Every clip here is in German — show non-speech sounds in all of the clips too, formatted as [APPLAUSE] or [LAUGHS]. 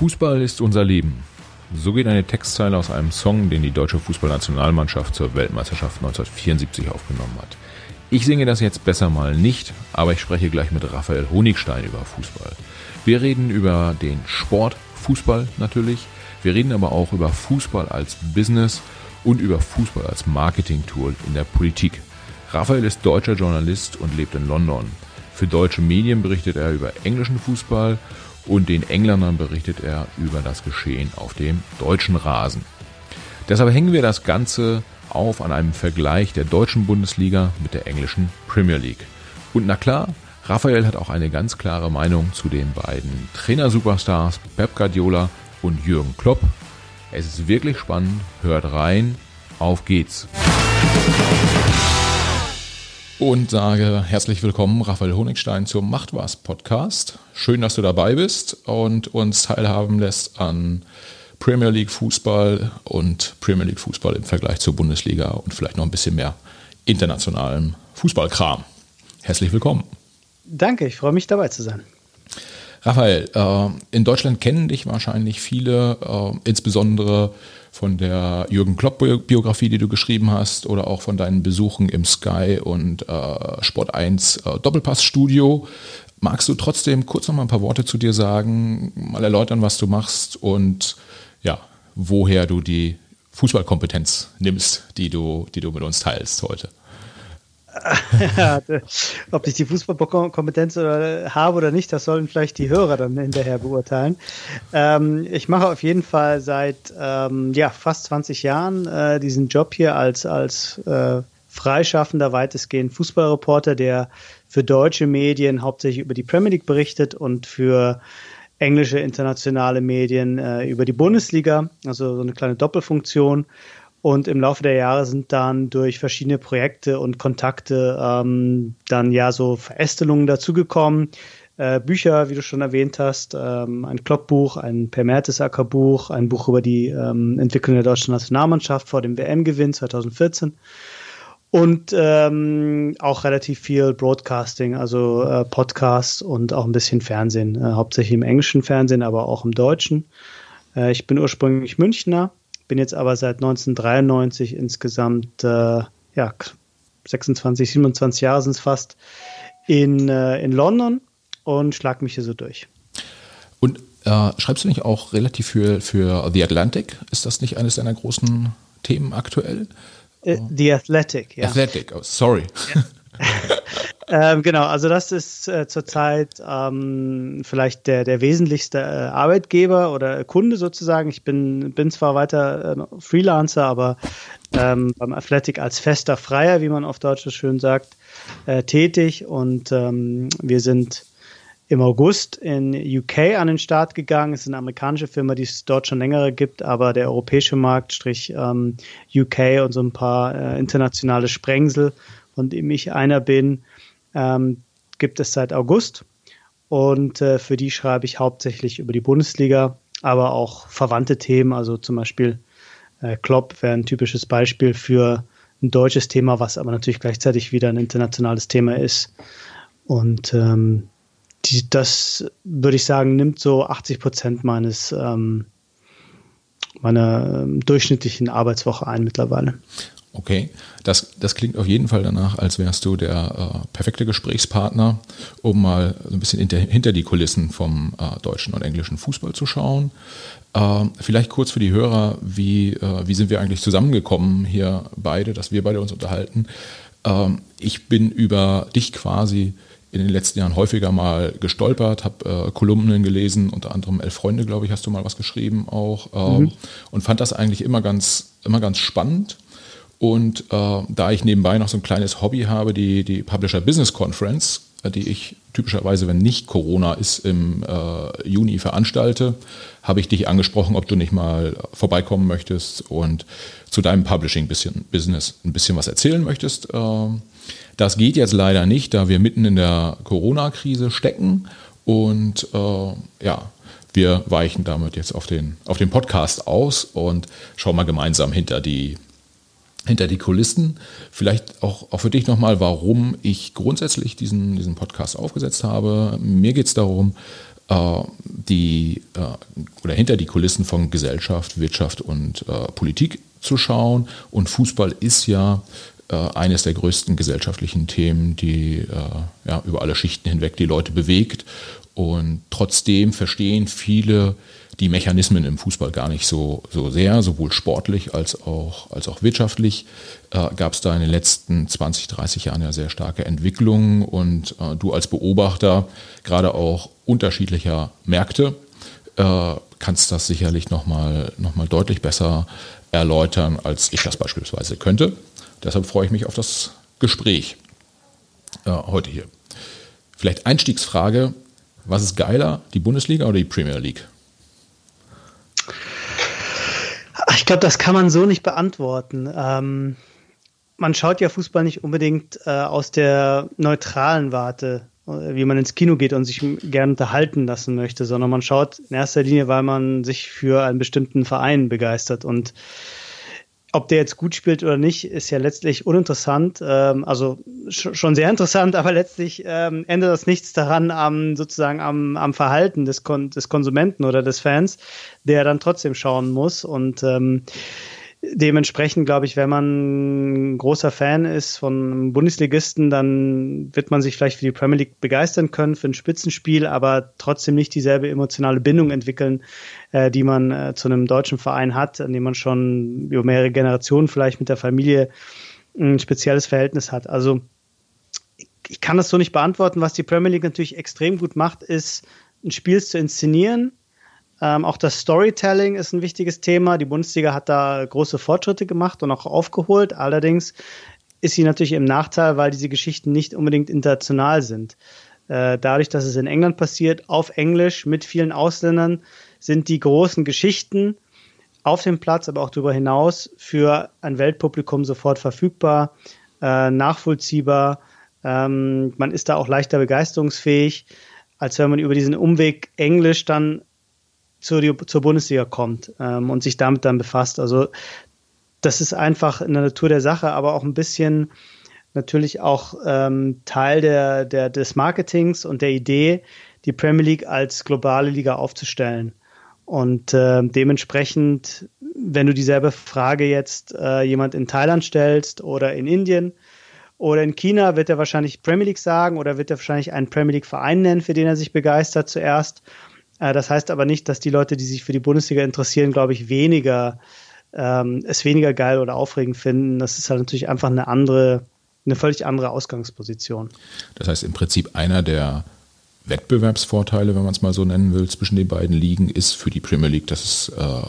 Fußball ist unser Leben. So geht eine Textzeile aus einem Song, den die deutsche Fußballnationalmannschaft zur Weltmeisterschaft 1974 aufgenommen hat. Ich singe das jetzt besser mal nicht, aber ich spreche gleich mit Raphael Honigstein über Fußball. Wir reden über den Sport, Fußball natürlich. Wir reden aber auch über Fußball als Business und über Fußball als Marketing-Tool in der Politik. Raphael ist deutscher Journalist und lebt in London. Für deutsche Medien berichtet er über englischen Fußball und den Engländern berichtet er über das Geschehen auf dem deutschen Rasen. Deshalb hängen wir das Ganze auf an einem Vergleich der deutschen Bundesliga mit der englischen Premier League. Und na klar, Raphael hat auch eine ganz klare Meinung zu den beiden Trainer-Superstars Pep Guardiola und Jürgen Klopp. Es ist wirklich spannend, hört rein, auf geht's und sage herzlich willkommen, Raphael Honigstein, zum Macht was Podcast. Schön, dass du dabei bist und uns teilhaben lässt an Premier League Fußball und Premier League Fußball im Vergleich zur Bundesliga und vielleicht noch ein bisschen mehr internationalem Fußballkram. Herzlich willkommen. Danke, ich freue mich dabei zu sein. Raphael, äh, in Deutschland kennen dich wahrscheinlich viele, äh, insbesondere von der Jürgen Klopp-Biografie, die du geschrieben hast, oder auch von deinen Besuchen im Sky und äh, Sport 1 äh, Doppelpass-Studio. Magst du trotzdem kurz noch mal ein paar Worte zu dir sagen, mal erläutern, was du machst und ja, woher du die Fußballkompetenz nimmst, die du, die du mit uns teilst heute? [LAUGHS] Ob ich die Fußballkompetenz habe oder nicht, das sollen vielleicht die Hörer dann hinterher beurteilen. Ähm, ich mache auf jeden Fall seit ähm, ja, fast 20 Jahren äh, diesen Job hier als, als äh, freischaffender, weitestgehend Fußballreporter, der für deutsche Medien hauptsächlich über die Premier League berichtet und für englische internationale Medien äh, über die Bundesliga, also so eine kleine Doppelfunktion. Und im Laufe der Jahre sind dann durch verschiedene Projekte und Kontakte ähm, dann ja so Verästelungen dazugekommen. Äh, Bücher, wie du schon erwähnt hast, ähm, ein Kloppbuch, ein Per Mertesacker Buch, ein Buch über die ähm, Entwicklung der deutschen Nationalmannschaft vor dem WM-Gewinn 2014 und ähm, auch relativ viel Broadcasting, also äh, Podcasts und auch ein bisschen Fernsehen, äh, hauptsächlich im englischen Fernsehen, aber auch im deutschen. Äh, ich bin ursprünglich Münchner, bin jetzt aber seit 1993 insgesamt, äh, ja, 26, 27 Jahre sind es fast, in, äh, in London und schlag mich hier so durch. Und äh, schreibst du nicht auch relativ für, für The Atlantic? Ist das nicht eines deiner großen Themen aktuell? Äh, The Athletic, ja. Athletic, oh, sorry. Ja. [LAUGHS] ähm, genau, also das ist äh, zurzeit ähm, vielleicht der, der wesentlichste äh, Arbeitgeber oder Kunde sozusagen. Ich bin, bin zwar weiter äh, Freelancer, aber ähm, beim Athletic als fester Freier, wie man auf Deutsch so schön sagt, äh, tätig und ähm, wir sind im August in UK an den Start gegangen. Es ist eine amerikanische Firma, die es dort schon längere gibt, aber der europäische Markt, strich ähm, UK und so ein paar äh, internationale Sprengsel, von dem ich einer bin, ähm, gibt es seit August. Und äh, für die schreibe ich hauptsächlich über die Bundesliga, aber auch verwandte Themen, also zum Beispiel äh, Klopp wäre ein typisches Beispiel für ein deutsches Thema, was aber natürlich gleichzeitig wieder ein internationales Thema ist. Und ähm, die, das würde ich sagen, nimmt so 80 Prozent meines ähm, meiner ähm, durchschnittlichen Arbeitswoche ein mittlerweile. Okay, das, das klingt auf jeden Fall danach, als wärst du der äh, perfekte Gesprächspartner, um mal so ein bisschen hinter, hinter die Kulissen vom äh, deutschen und englischen Fußball zu schauen. Äh, vielleicht kurz für die Hörer, wie, äh, wie sind wir eigentlich zusammengekommen hier beide, dass wir beide uns unterhalten. Ähm, ich bin über dich quasi in den letzten Jahren häufiger mal gestolpert, habe äh, Kolumnen gelesen, unter anderem Elf Freunde, glaube ich, hast du mal was geschrieben auch ähm, mhm. und fand das eigentlich immer ganz, immer ganz spannend und äh, da ich nebenbei noch so ein kleines Hobby habe, die, die Publisher Business Conference, äh, die ich typischerweise, wenn nicht Corona ist, im äh, Juni veranstalte, habe ich dich angesprochen, ob du nicht mal vorbeikommen möchtest und zu deinem Publishing-Business ein bisschen was erzählen möchtest. Ähm, das geht jetzt leider nicht, da wir mitten in der Corona-Krise stecken und äh, ja, wir weichen damit jetzt auf den, auf den Podcast aus und schauen mal gemeinsam hinter die hinter die Kulissen. Vielleicht auch, auch für dich nochmal, warum ich grundsätzlich diesen, diesen Podcast aufgesetzt habe. Mir geht es darum, äh, die äh, oder hinter die Kulissen von Gesellschaft, Wirtschaft und äh, Politik zu schauen. Und Fußball ist ja äh, eines der größten gesellschaftlichen Themen, die äh, ja, über alle Schichten hinweg die Leute bewegt. Und trotzdem verstehen viele die Mechanismen im Fußball gar nicht so, so sehr, sowohl sportlich als auch, als auch wirtschaftlich. Äh, Gab es da in den letzten 20, 30 Jahren ja sehr starke Entwicklungen und äh, du als Beobachter gerade auch unterschiedlicher Märkte äh, kannst das sicherlich nochmal noch mal deutlich besser erläutern, als ich das beispielsweise könnte. Deshalb freue ich mich auf das Gespräch äh, heute hier. Vielleicht Einstiegsfrage, was ist geiler, die Bundesliga oder die Premier League? Ich glaube, das kann man so nicht beantworten. Ähm, man schaut ja Fußball nicht unbedingt äh, aus der neutralen Warte, äh, wie man ins Kino geht und sich gerne unterhalten lassen möchte, sondern man schaut in erster Linie, weil man sich für einen bestimmten Verein begeistert. Und ob der jetzt gut spielt oder nicht, ist ja letztlich uninteressant. Ähm, also schon sehr interessant, [LAUGHS] aber letztlich ähm, ändert das nichts daran am sozusagen am, am Verhalten des, Kon des Konsumenten oder des Fans, der dann trotzdem schauen muss. Und ähm, dementsprechend glaube ich, wenn man großer Fan ist von Bundesligisten, dann wird man sich vielleicht für die Premier League begeistern können, für ein Spitzenspiel, aber trotzdem nicht dieselbe emotionale Bindung entwickeln, äh, die man äh, zu einem deutschen Verein hat, an dem man schon über mehrere Generationen vielleicht mit der Familie ein spezielles Verhältnis hat. Also ich kann das so nicht beantworten. Was die Premier League natürlich extrem gut macht, ist, ein Spiel zu inszenieren, ähm, auch das Storytelling ist ein wichtiges Thema. Die Bundesliga hat da große Fortschritte gemacht und auch aufgeholt. Allerdings ist sie natürlich im Nachteil, weil diese Geschichten nicht unbedingt international sind. Äh, dadurch, dass es in England passiert, auf Englisch mit vielen Ausländern, sind die großen Geschichten auf dem Platz, aber auch darüber hinaus für ein Weltpublikum sofort verfügbar, äh, nachvollziehbar. Ähm, man ist da auch leichter begeisterungsfähig, als wenn man über diesen Umweg Englisch dann zur, zur Bundesliga kommt ähm, und sich damit dann befasst. Also das ist einfach in der Natur der Sache, aber auch ein bisschen natürlich auch ähm, Teil der, der, des Marketings und der Idee, die Premier League als globale Liga aufzustellen. Und äh, dementsprechend, wenn du dieselbe Frage jetzt äh, jemand in Thailand stellst oder in Indien oder in China, wird er wahrscheinlich Premier League sagen oder wird er wahrscheinlich einen Premier League Verein nennen, für den er sich begeistert zuerst. Äh, das heißt aber nicht, dass die Leute, die sich für die Bundesliga interessieren, glaube ich, weniger ähm, es weniger geil oder aufregend finden. Das ist halt natürlich einfach eine andere, eine völlig andere Ausgangsposition. Das heißt im Prinzip einer der Wettbewerbsvorteile, wenn man es mal so nennen will, zwischen den beiden Ligen ist für die Premier League, dass es äh,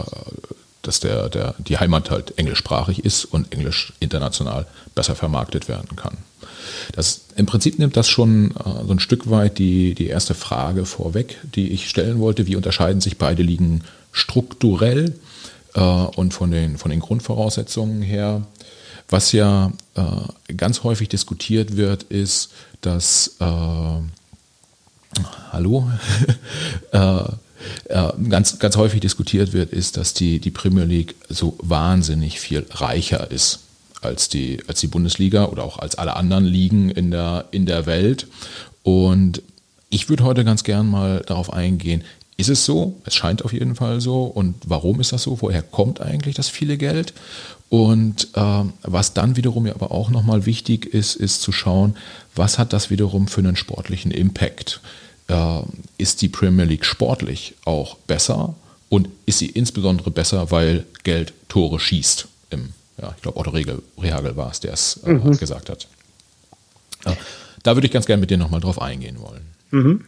dass der, der, die Heimat halt englischsprachig ist und Englisch international besser vermarktet werden kann. Das, Im Prinzip nimmt das schon äh, so ein Stück weit die, die erste Frage vorweg, die ich stellen wollte. Wie unterscheiden sich beide Ligen strukturell äh, und von den, von den Grundvoraussetzungen her? Was ja äh, ganz häufig diskutiert wird, ist, dass äh, Hallo? [LAUGHS] äh, äh, ganz, ganz häufig diskutiert wird, ist, dass die, die Premier League so wahnsinnig viel reicher ist als die, als die Bundesliga oder auch als alle anderen Ligen in der, in der Welt. Und ich würde heute ganz gern mal darauf eingehen, ist es so? Es scheint auf jeden Fall so. Und warum ist das so? Woher kommt eigentlich das viele Geld? Und äh, was dann wiederum ja aber auch nochmal wichtig ist, ist zu schauen, was hat das wiederum für einen sportlichen Impact? äh, ist die Premier League sportlich auch besser und ist sie insbesondere besser, weil Geld Tore schießt. Im, ja, ich glaube, Otto Rehagel war es, der es äh, mhm. gesagt hat. Äh, da würde ich ganz gerne mit dir nochmal drauf eingehen wollen. Mhm.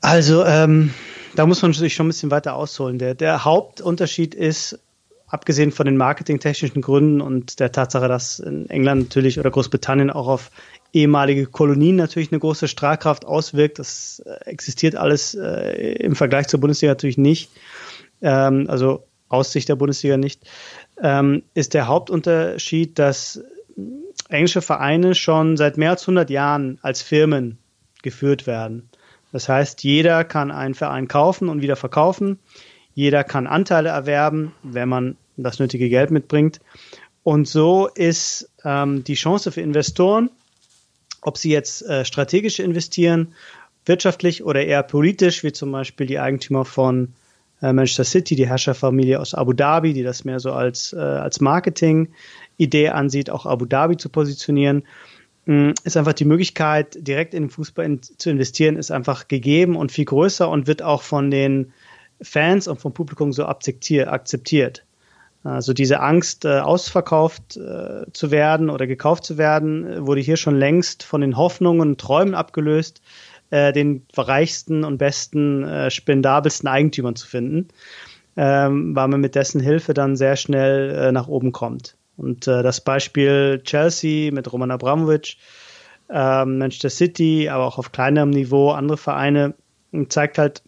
Also, ähm, da muss man natürlich schon ein bisschen weiter ausholen. Der, der Hauptunterschied ist, abgesehen von den marketingtechnischen Gründen und der Tatsache, dass in England natürlich oder Großbritannien auch auf ehemalige Kolonien natürlich eine große Strahlkraft auswirkt. Das äh, existiert alles äh, im Vergleich zur Bundesliga natürlich nicht. Ähm, also aus Sicht der Bundesliga nicht. Ähm, ist der Hauptunterschied, dass englische Vereine schon seit mehr als 100 Jahren als Firmen geführt werden. Das heißt, jeder kann einen Verein kaufen und wieder verkaufen. Jeder kann Anteile erwerben, wenn man das nötige Geld mitbringt. Und so ist ähm, die Chance für Investoren, ob sie jetzt äh, strategisch investieren, wirtschaftlich oder eher politisch, wie zum Beispiel die Eigentümer von äh, Manchester City, die Herrscherfamilie aus Abu Dhabi, die das mehr so als, äh, als Marketing-Idee ansieht, auch Abu Dhabi zu positionieren, ist einfach die Möglichkeit, direkt in den Fußball in, zu investieren, ist einfach gegeben und viel größer und wird auch von den Fans und vom Publikum so akzeptiert. Also diese Angst, äh, ausverkauft äh, zu werden oder gekauft zu werden, wurde hier schon längst von den Hoffnungen und Träumen abgelöst, äh, den reichsten und besten, äh, spendabelsten Eigentümern zu finden, ähm, weil man mit dessen Hilfe dann sehr schnell äh, nach oben kommt. Und äh, das Beispiel Chelsea mit Roman Abramovic, äh, Manchester City, aber auch auf kleinerem Niveau andere Vereine, zeigt halt,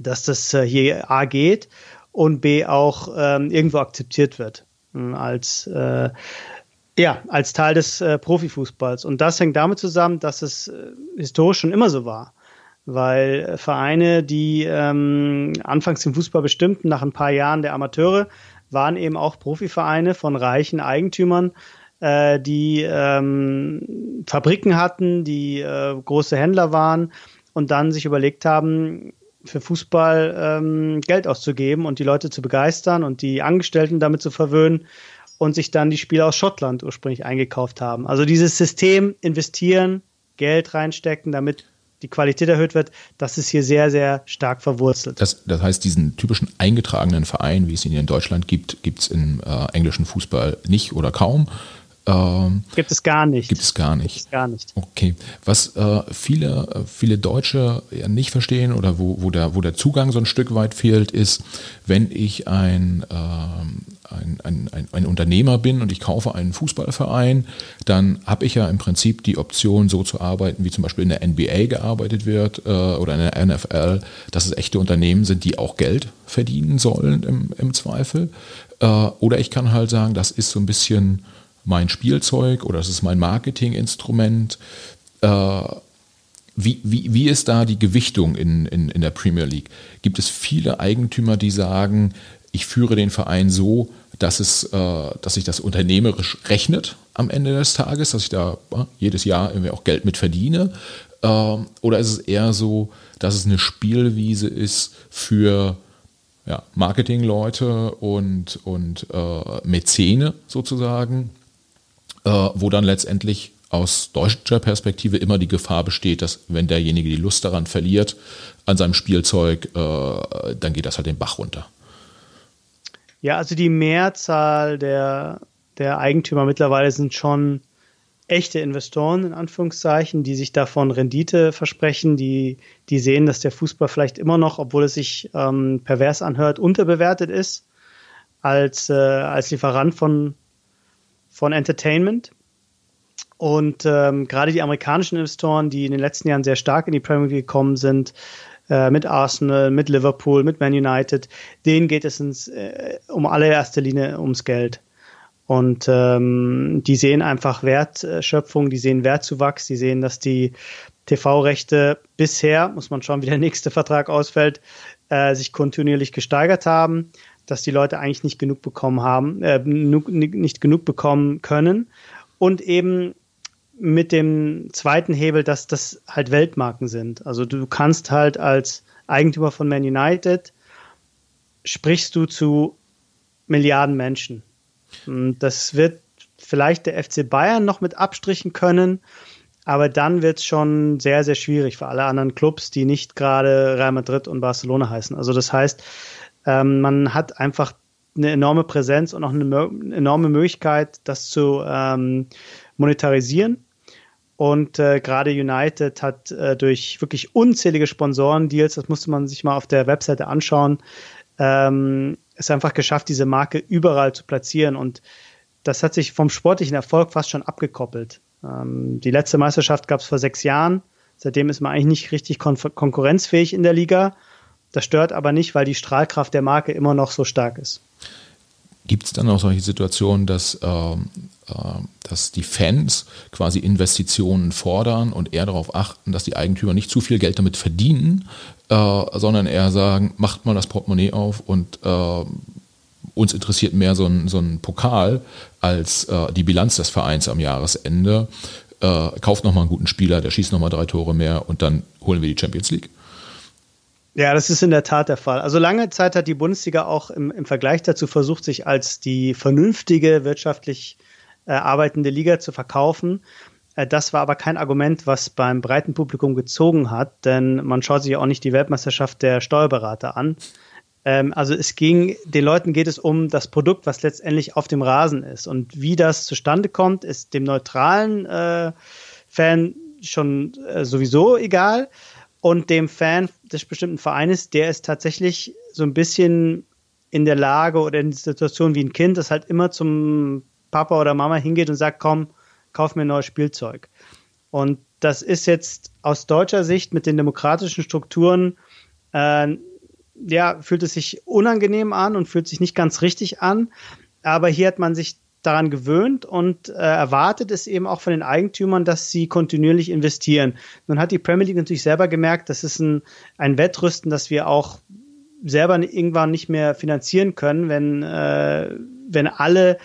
dass das äh, hier A geht und B auch ähm, irgendwo akzeptiert wird äh, als äh, ja, als Teil des äh, Profifußballs. Und das hängt damit zusammen, dass es äh, historisch schon immer so war. Weil äh, Vereine, die ähm, anfangs den Fußball bestimmten, nach ein paar Jahren der Amateure, waren eben auch Profivereine von reichen Eigentümern, äh, die ähm, Fabriken hatten, die äh, große Händler waren und dann sich überlegt haben, für Fußball ähm, Geld auszugeben und die Leute zu begeistern und die Angestellten damit zu verwöhnen und sich dann die Spieler aus Schottland ursprünglich eingekauft haben. Also dieses System investieren, Geld reinstecken, damit die Qualität erhöht wird, das ist hier sehr, sehr stark verwurzelt. Das, das heißt, diesen typischen eingetragenen Verein, wie es ihn in Deutschland gibt, gibt es im äh, englischen Fußball nicht oder kaum. Ähm, gibt es gar nicht. Gibt es gar nicht. Gibt es gar nicht. Okay. Was äh, viele, viele Deutsche ja nicht verstehen oder wo, wo, der, wo der Zugang so ein Stück weit fehlt, ist, wenn ich ein, ähm, ein, ein, ein, ein Unternehmer bin und ich kaufe einen Fußballverein, dann habe ich ja im Prinzip die Option, so zu arbeiten, wie zum Beispiel in der NBA gearbeitet wird äh, oder in der NFL, dass es echte Unternehmen sind, die auch Geld verdienen sollen im, im Zweifel. Äh, oder ich kann halt sagen, das ist so ein bisschen mein Spielzeug oder es ist mein Marketinginstrument. Äh, wie, wie, wie ist da die Gewichtung in, in, in der Premier League? Gibt es viele Eigentümer, die sagen, ich führe den Verein so, dass, es, äh, dass sich das unternehmerisch rechnet am Ende des Tages, dass ich da äh, jedes Jahr irgendwie auch Geld mit verdiene? Äh, oder ist es eher so, dass es eine Spielwiese ist für ja, Marketingleute und, und äh, Mäzene sozusagen? äh, wo dann letztendlich aus deutscher Perspektive immer die Gefahr besteht, dass wenn derjenige die Lust daran verliert, an seinem Spielzeug, äh, dann geht das halt den Bach runter. Ja, also die Mehrzahl der, der Eigentümer mittlerweile sind schon echte Investoren, in Anführungszeichen, die sich davon Rendite versprechen, die, die sehen, dass der Fußball vielleicht immer noch, obwohl es sich ähm, pervers anhört, unterbewertet ist als, äh, als Lieferant von, von Entertainment. Und ähm, gerade die amerikanischen Investoren, die in den letzten Jahren sehr stark in die Premier League gekommen sind, äh, mit Arsenal, mit Liverpool, mit Man United, denen geht es ins, äh, um allererste Linie ums Geld. Und ähm, die sehen einfach Wertschöpfung, die sehen Wertzuwachs, die sehen, dass die TV-Rechte bisher, muss man schauen, wie der [LAUGHS] nächste Vertrag ausfällt, äh, sich kontinuierlich gesteigert haben dass die Leute eigentlich nicht genug bekommen haben, äh, nicht genug bekommen können und eben mit dem zweiten Hebel, dass das halt Weltmarken sind. Also du kannst halt als Eigentümer von Man United sprichst du zu Milliarden Menschen. Und das wird vielleicht der FC Bayern noch mit abstrichen können, aber dann wird es schon sehr, sehr schwierig für alle anderen Clubs, die nicht gerade Real Madrid und Barcelona heißen. Also das heißt, ähm, man hat einfach eine enorme Präsenz und auch eine enorme Möglichkeit, das zu ähm, monetarisieren. Und äh, gerade United hat äh, durch wirklich unzählige Sponsoren-Deals, das musste man sich mal auf der Webseite anschauen, ähm, es einfach geschafft, diese Marke überall zu platzieren. Und das hat sich vom sportlichen Erfolg fast schon abgekoppelt. Ähm, die letzte Meisterschaft gab es vor sechs Jahren. Seitdem ist man eigentlich nicht richtig kon konkurrenzfähig in der Liga. Das stört aber nicht, weil die Strahlkraft der Marke immer noch so stark ist. Gibt es dann auch solche Situationen, dass, äh, dass die Fans quasi Investitionen fordern und eher darauf achten, dass die Eigentümer nicht zu viel Geld damit verdienen, äh, sondern eher sagen, macht mal das Portemonnaie auf und äh, uns interessiert mehr so ein, so ein Pokal als äh, die Bilanz des Vereins am Jahresende. äh, kauft nochmal einen guten Spieler, der schießt nochmal drei Tore mehr und dann holen wir die Champions League. Ja, das ist in der Tat der Fall. Also lange Zeit hat die Bundesliga auch im, im Vergleich dazu versucht, sich als die vernünftige, wirtschaftlich äh, arbeitende Liga zu verkaufen. Äh, das war aber kein Argument, was beim breiten Publikum gezogen hat, denn man schaut sich auch nicht die Weltmeisterschaft der Steuerberater an. Ähm, also es ging, den Leuten geht es um das Produkt, was letztendlich auf dem Rasen ist. Und wie das zustande kommt, ist dem neutralen äh, Fan schon äh, sowieso egal. Und dem Fan des bestimmten Vereines, der ist tatsächlich so ein bisschen in der Lage oder in der Situation wie ein Kind, das halt immer zum Papa oder Mama hingeht und sagt, komm, kauf mir neues Spielzeug. Und das ist jetzt aus deutscher Sicht mit den demokratischen Strukturen, äh, ja, fühlt es sich unangenehm an und fühlt sich nicht ganz richtig an. Aber hier hat man sich daran gewöhnt und äh, erwartet es eben auch von den Eigentümern, dass sie kontinuierlich investieren. Nun hat die Premier League natürlich selber gemerkt, das ist ein, ein Wettrüsten, das wir auch selber irgendwann nicht mehr finanzieren können, wenn, äh, wenn alle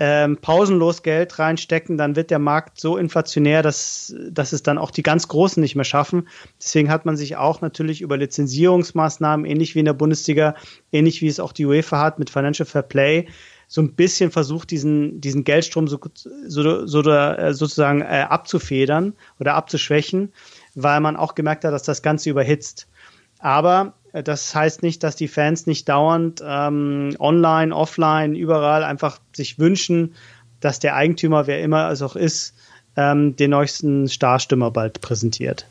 ähm, pausenlos Geld reinstecken, dann wird der Markt so inflationär, dass, dass es dann auch die ganz Großen nicht mehr schaffen. Deswegen hat man sich auch natürlich über Lizenzierungsmaßnahmen, ähnlich wie in der Bundesliga, ähnlich wie es auch die UEFA hat mit Financial Fair Play, so ein bisschen versucht, diesen, diesen Geldstrom so, so, so äh, sozusagen äh, abzufedern oder abzuschwächen, weil man auch gemerkt hat, dass das Ganze überhitzt. Aber äh, das heißt nicht, dass die Fans nicht dauernd ähm, online, offline, überall einfach sich wünschen, dass der Eigentümer, wer immer es auch ist, ähm, den neuesten Starstürmer bald präsentiert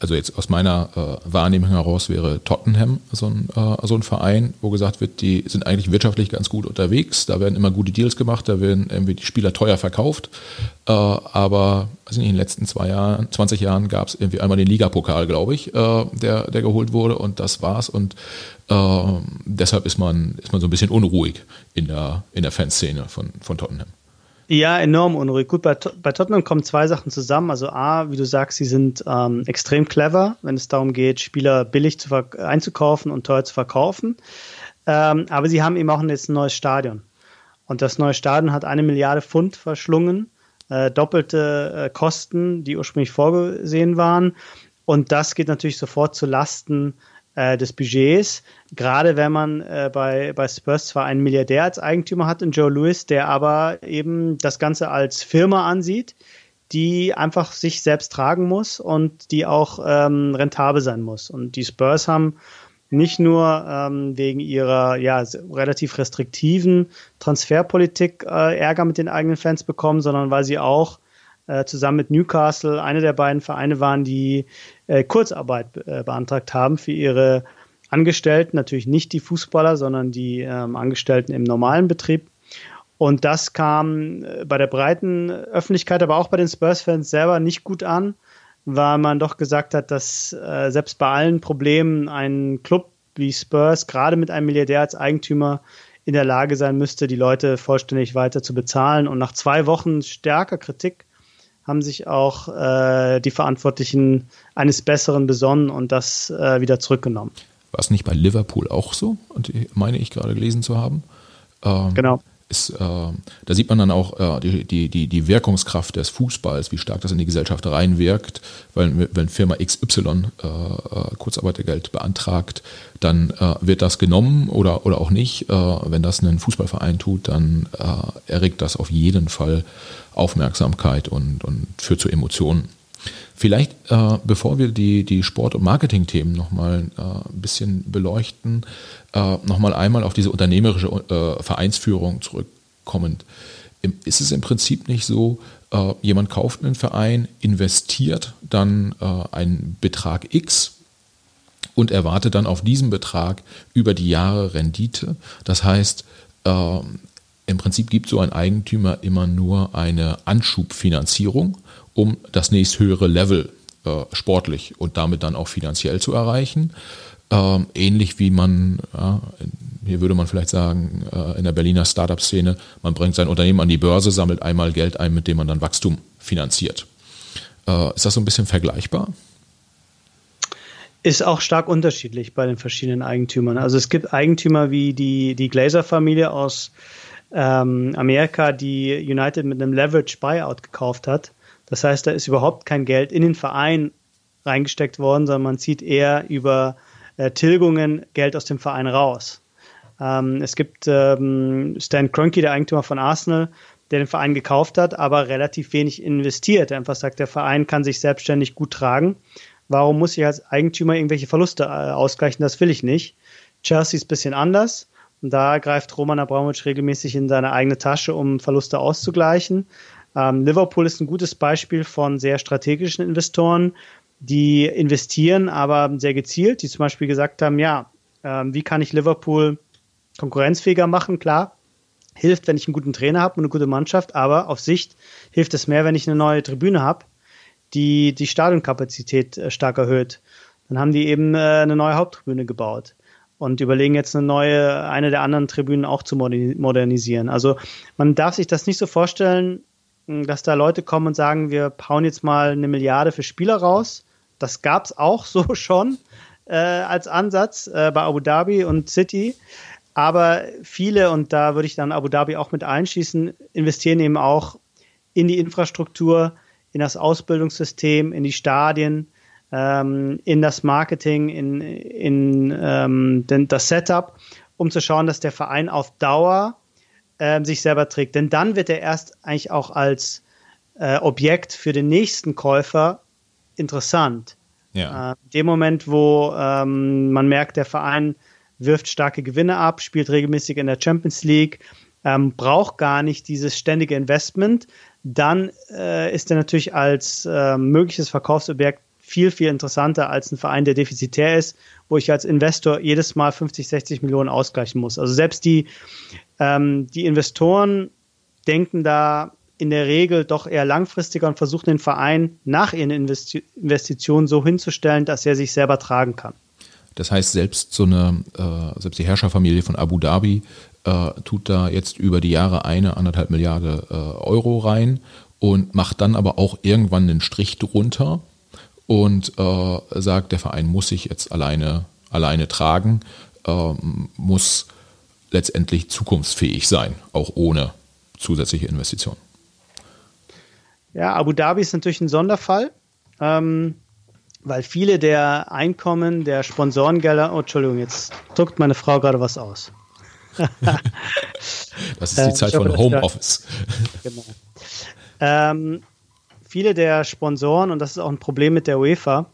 also jetzt aus meiner äh, Wahrnehmung heraus wäre Tottenham so ein, äh, so ein Verein, wo gesagt wird, die sind eigentlich wirtschaftlich ganz gut unterwegs, da werden immer gute Deals gemacht, da werden irgendwie die Spieler teuer verkauft, äh, aber also in den letzten zwei Jahren, 20 Jahren gab es irgendwie einmal den Ligapokal, glaube ich, äh, der, der geholt wurde und das war's. Und äh, deshalb ist man, ist man so ein bisschen unruhig in der, in der Fanszene von, von Tottenham. Ja, enorm unruhig. Gut, bei, bei Tottenham kommen zwei Sachen zusammen. Also A, wie du sagst, sie sind ähm, extrem clever, wenn es darum geht, Spieler billig zu einzukaufen und teuer zu verkaufen. Ähm, aber sie haben eben auch jetzt ein neues Stadion. Und das neue Stadion hat eine Milliarde Pfund verschlungen, äh, doppelte äh, Kosten, die ursprünglich vorgesehen waren. Und das geht natürlich sofort zu Lasten äh, des Budgets. Gerade wenn man äh, bei, bei Spurs zwar einen Milliardär als Eigentümer hat, in Joe Lewis, der aber eben das Ganze als Firma ansieht, die einfach sich selbst tragen muss und die auch ähm, rentabel sein muss. Und die Spurs haben nicht nur ähm, wegen ihrer ja, relativ restriktiven Transferpolitik äh, Ärger mit den eigenen Fans bekommen, sondern weil sie auch äh, zusammen mit Newcastle eine der beiden Vereine waren, die äh, Kurzarbeit äh, beantragt haben für ihre Angestellten, natürlich nicht die Fußballer, sondern die ähm, Angestellten im normalen Betrieb. Und das kam äh, bei der breiten Öffentlichkeit, aber auch bei den Spurs-Fans selber nicht gut an, weil man doch gesagt hat, dass äh, selbst bei allen Problemen ein Club wie Spurs, gerade mit einem Milliardär als Eigentümer, in der Lage sein müsste, die Leute vollständig weiter zu bezahlen. Und nach zwei Wochen stärker Kritik haben sich auch äh, die Verantwortlichen eines Besseren besonnen und das äh, wieder zurückgenommen. War es nicht bei Liverpool auch so? Und meine ich gerade gelesen zu haben. Ähm, genau. Ist, äh, da sieht man dann auch äh, die, die, die, die Wirkungskraft des Fußballs, wie stark das in die Gesellschaft reinwirkt, weil wenn Firma XY äh, äh, Kurzarbeitergeld beantragt, dann äh, wird das genommen oder, oder auch nicht. Äh, wenn das ein Fußballverein tut, dann erregt das auf jeden Fall Aufmerksamkeit und, und führt zu Emotionen. Vielleicht, äh, bevor wir die, die Sport- und Marketing-Themen nochmal äh, ein bisschen beleuchten, äh, nochmal einmal auf diese unternehmerische äh, Vereinsführung zurückkommend. Ist es im Prinzip nicht so, äh, jemand kauft einen Verein, investiert dann äh, einen Betrag X und erwartet dann auf diesen Betrag über die Jahre Rendite? Das heißt, äh, im Prinzip gibt so ein Eigentümer immer nur eine Anschubfinanzierung, um das nächsthöhere Level äh, sportlich und damit dann auch finanziell zu erreichen. Ähm, ähnlich wie man, ja, hier würde man vielleicht sagen, äh, in der Berliner Startup-Szene, man bringt sein Unternehmen an die Börse, sammelt einmal Geld ein, mit dem man dann Wachstum finanziert. Äh, ist das so ein bisschen vergleichbar? Ist auch stark unterschiedlich bei den verschiedenen Eigentümern. Also es gibt Eigentümer wie die, die Glazer-Familie aus ähm, Amerika, die United mit einem Leverage Buyout gekauft hat. Das heißt, da ist überhaupt kein Geld in den Verein reingesteckt worden, sondern man zieht eher über äh, Tilgungen Geld aus dem Verein raus. Ähm, es gibt ähm, Stan Kroenke, der Eigentümer von Arsenal, der den Verein gekauft hat, aber relativ wenig investiert. Er einfach sagt, der Verein kann sich selbstständig gut tragen. Warum muss ich als Eigentümer irgendwelche Verluste äh, ausgleichen? Das will ich nicht. Chelsea ist ein bisschen anders. Und da greift Roman Abramowitsch regelmäßig in seine eigene Tasche, um Verluste auszugleichen. Ähm, Liverpool ist ein gutes Beispiel von sehr strategischen Investoren, die investieren, aber sehr gezielt, die zum Beispiel gesagt haben, ja, ähm, wie kann ich Liverpool konkurrenzfähiger machen? Klar, hilft, wenn ich einen guten Trainer habe und eine gute Mannschaft, aber auf Sicht hilft es mehr, wenn ich eine neue Tribüne habe, die die Stadionkapazität äh, stark erhöht. Dann haben die eben äh, eine neue Haupttribüne gebaut und überlegen jetzt eine neue, eine der anderen Tribünen auch zu modernisieren. Also man darf sich das nicht so vorstellen, dass da Leute kommen und sagen, wir hauen jetzt mal eine Milliarde für Spieler raus. Das gab es auch so [LAUGHS] schon äh, als Ansatz äh, bei Abu Dhabi und City. Aber viele, und da würde ich dann Abu Dhabi auch mit einschließen, investieren eben auch in die Infrastruktur, in das Ausbildungssystem, in die Stadien, ähm, in das Marketing, in, in ähm, das Setup, um zu schauen, dass der Verein auf Dauer äh, sich selber trägt. Denn dann wird er erst eigentlich auch als äh, Objekt für den nächsten Käufer interessant. Ja. Äh, in dem Moment, wo ähm, man merkt, der Verein wirft starke Gewinne ab, spielt regelmäßig in der Champions League, ähm, braucht gar nicht dieses ständige Investment, dann äh, ist er natürlich als äh, mögliches Verkaufsobjekt viel, viel interessanter als ein Verein, der defizitär ist, wo ich als Investor jedes Mal 50, 60 Millionen ausgleichen muss. Also selbst die, ähm, die Investoren denken da in der Regel doch eher langfristiger und versuchen den Verein nach ihren Investi Investitionen so hinzustellen, dass er sich selber tragen kann. Das heißt, selbst so eine, äh, selbst die Herrscherfamilie von Abu Dhabi äh, tut da jetzt über die Jahre eine, anderthalb Milliarde äh, Euro rein und macht dann aber auch irgendwann einen Strich drunter und äh, sagt, der Verein muss sich jetzt alleine, alleine tragen, ähm, muss letztendlich zukunftsfähig sein, auch ohne zusätzliche Investitionen. Ja, Abu Dhabi ist natürlich ein Sonderfall. Ähm, weil viele der Einkommen der Sponsorengelder, oh Entschuldigung, jetzt druckt meine Frau gerade was aus. [LAUGHS] das ist die äh, Zeit äh, von Homeoffice. Genau. Ähm, viele der Sponsoren, und das ist auch ein Problem mit der UEFA,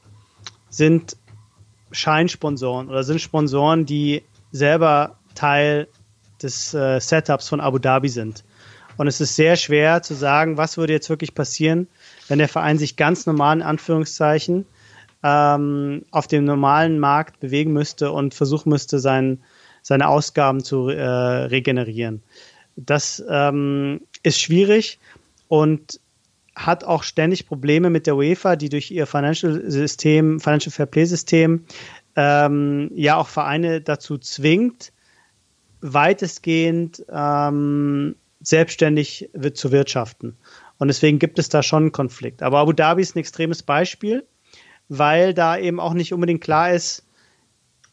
sind Scheinsponsoren oder sind Sponsoren, die selber Teil des äh, Setups von Abu Dhabi sind. Und es ist sehr schwer zu sagen, was würde jetzt wirklich passieren, wenn der Verein sich ganz normal in Anführungszeichen ähm, auf dem normalen Markt bewegen müsste und versuchen müsste, sein, seine Ausgaben zu äh, regenerieren. Das ähm, ist schwierig und hat auch ständig Probleme mit der UEFA, die durch ihr Financial System, Financial Fair Play System ähm, ja auch Vereine dazu zwingt, weitestgehend ähm, selbstständig zu wirtschaften. Und deswegen gibt es da schon einen Konflikt. Aber Abu Dhabi ist ein extremes Beispiel weil da eben auch nicht unbedingt klar ist,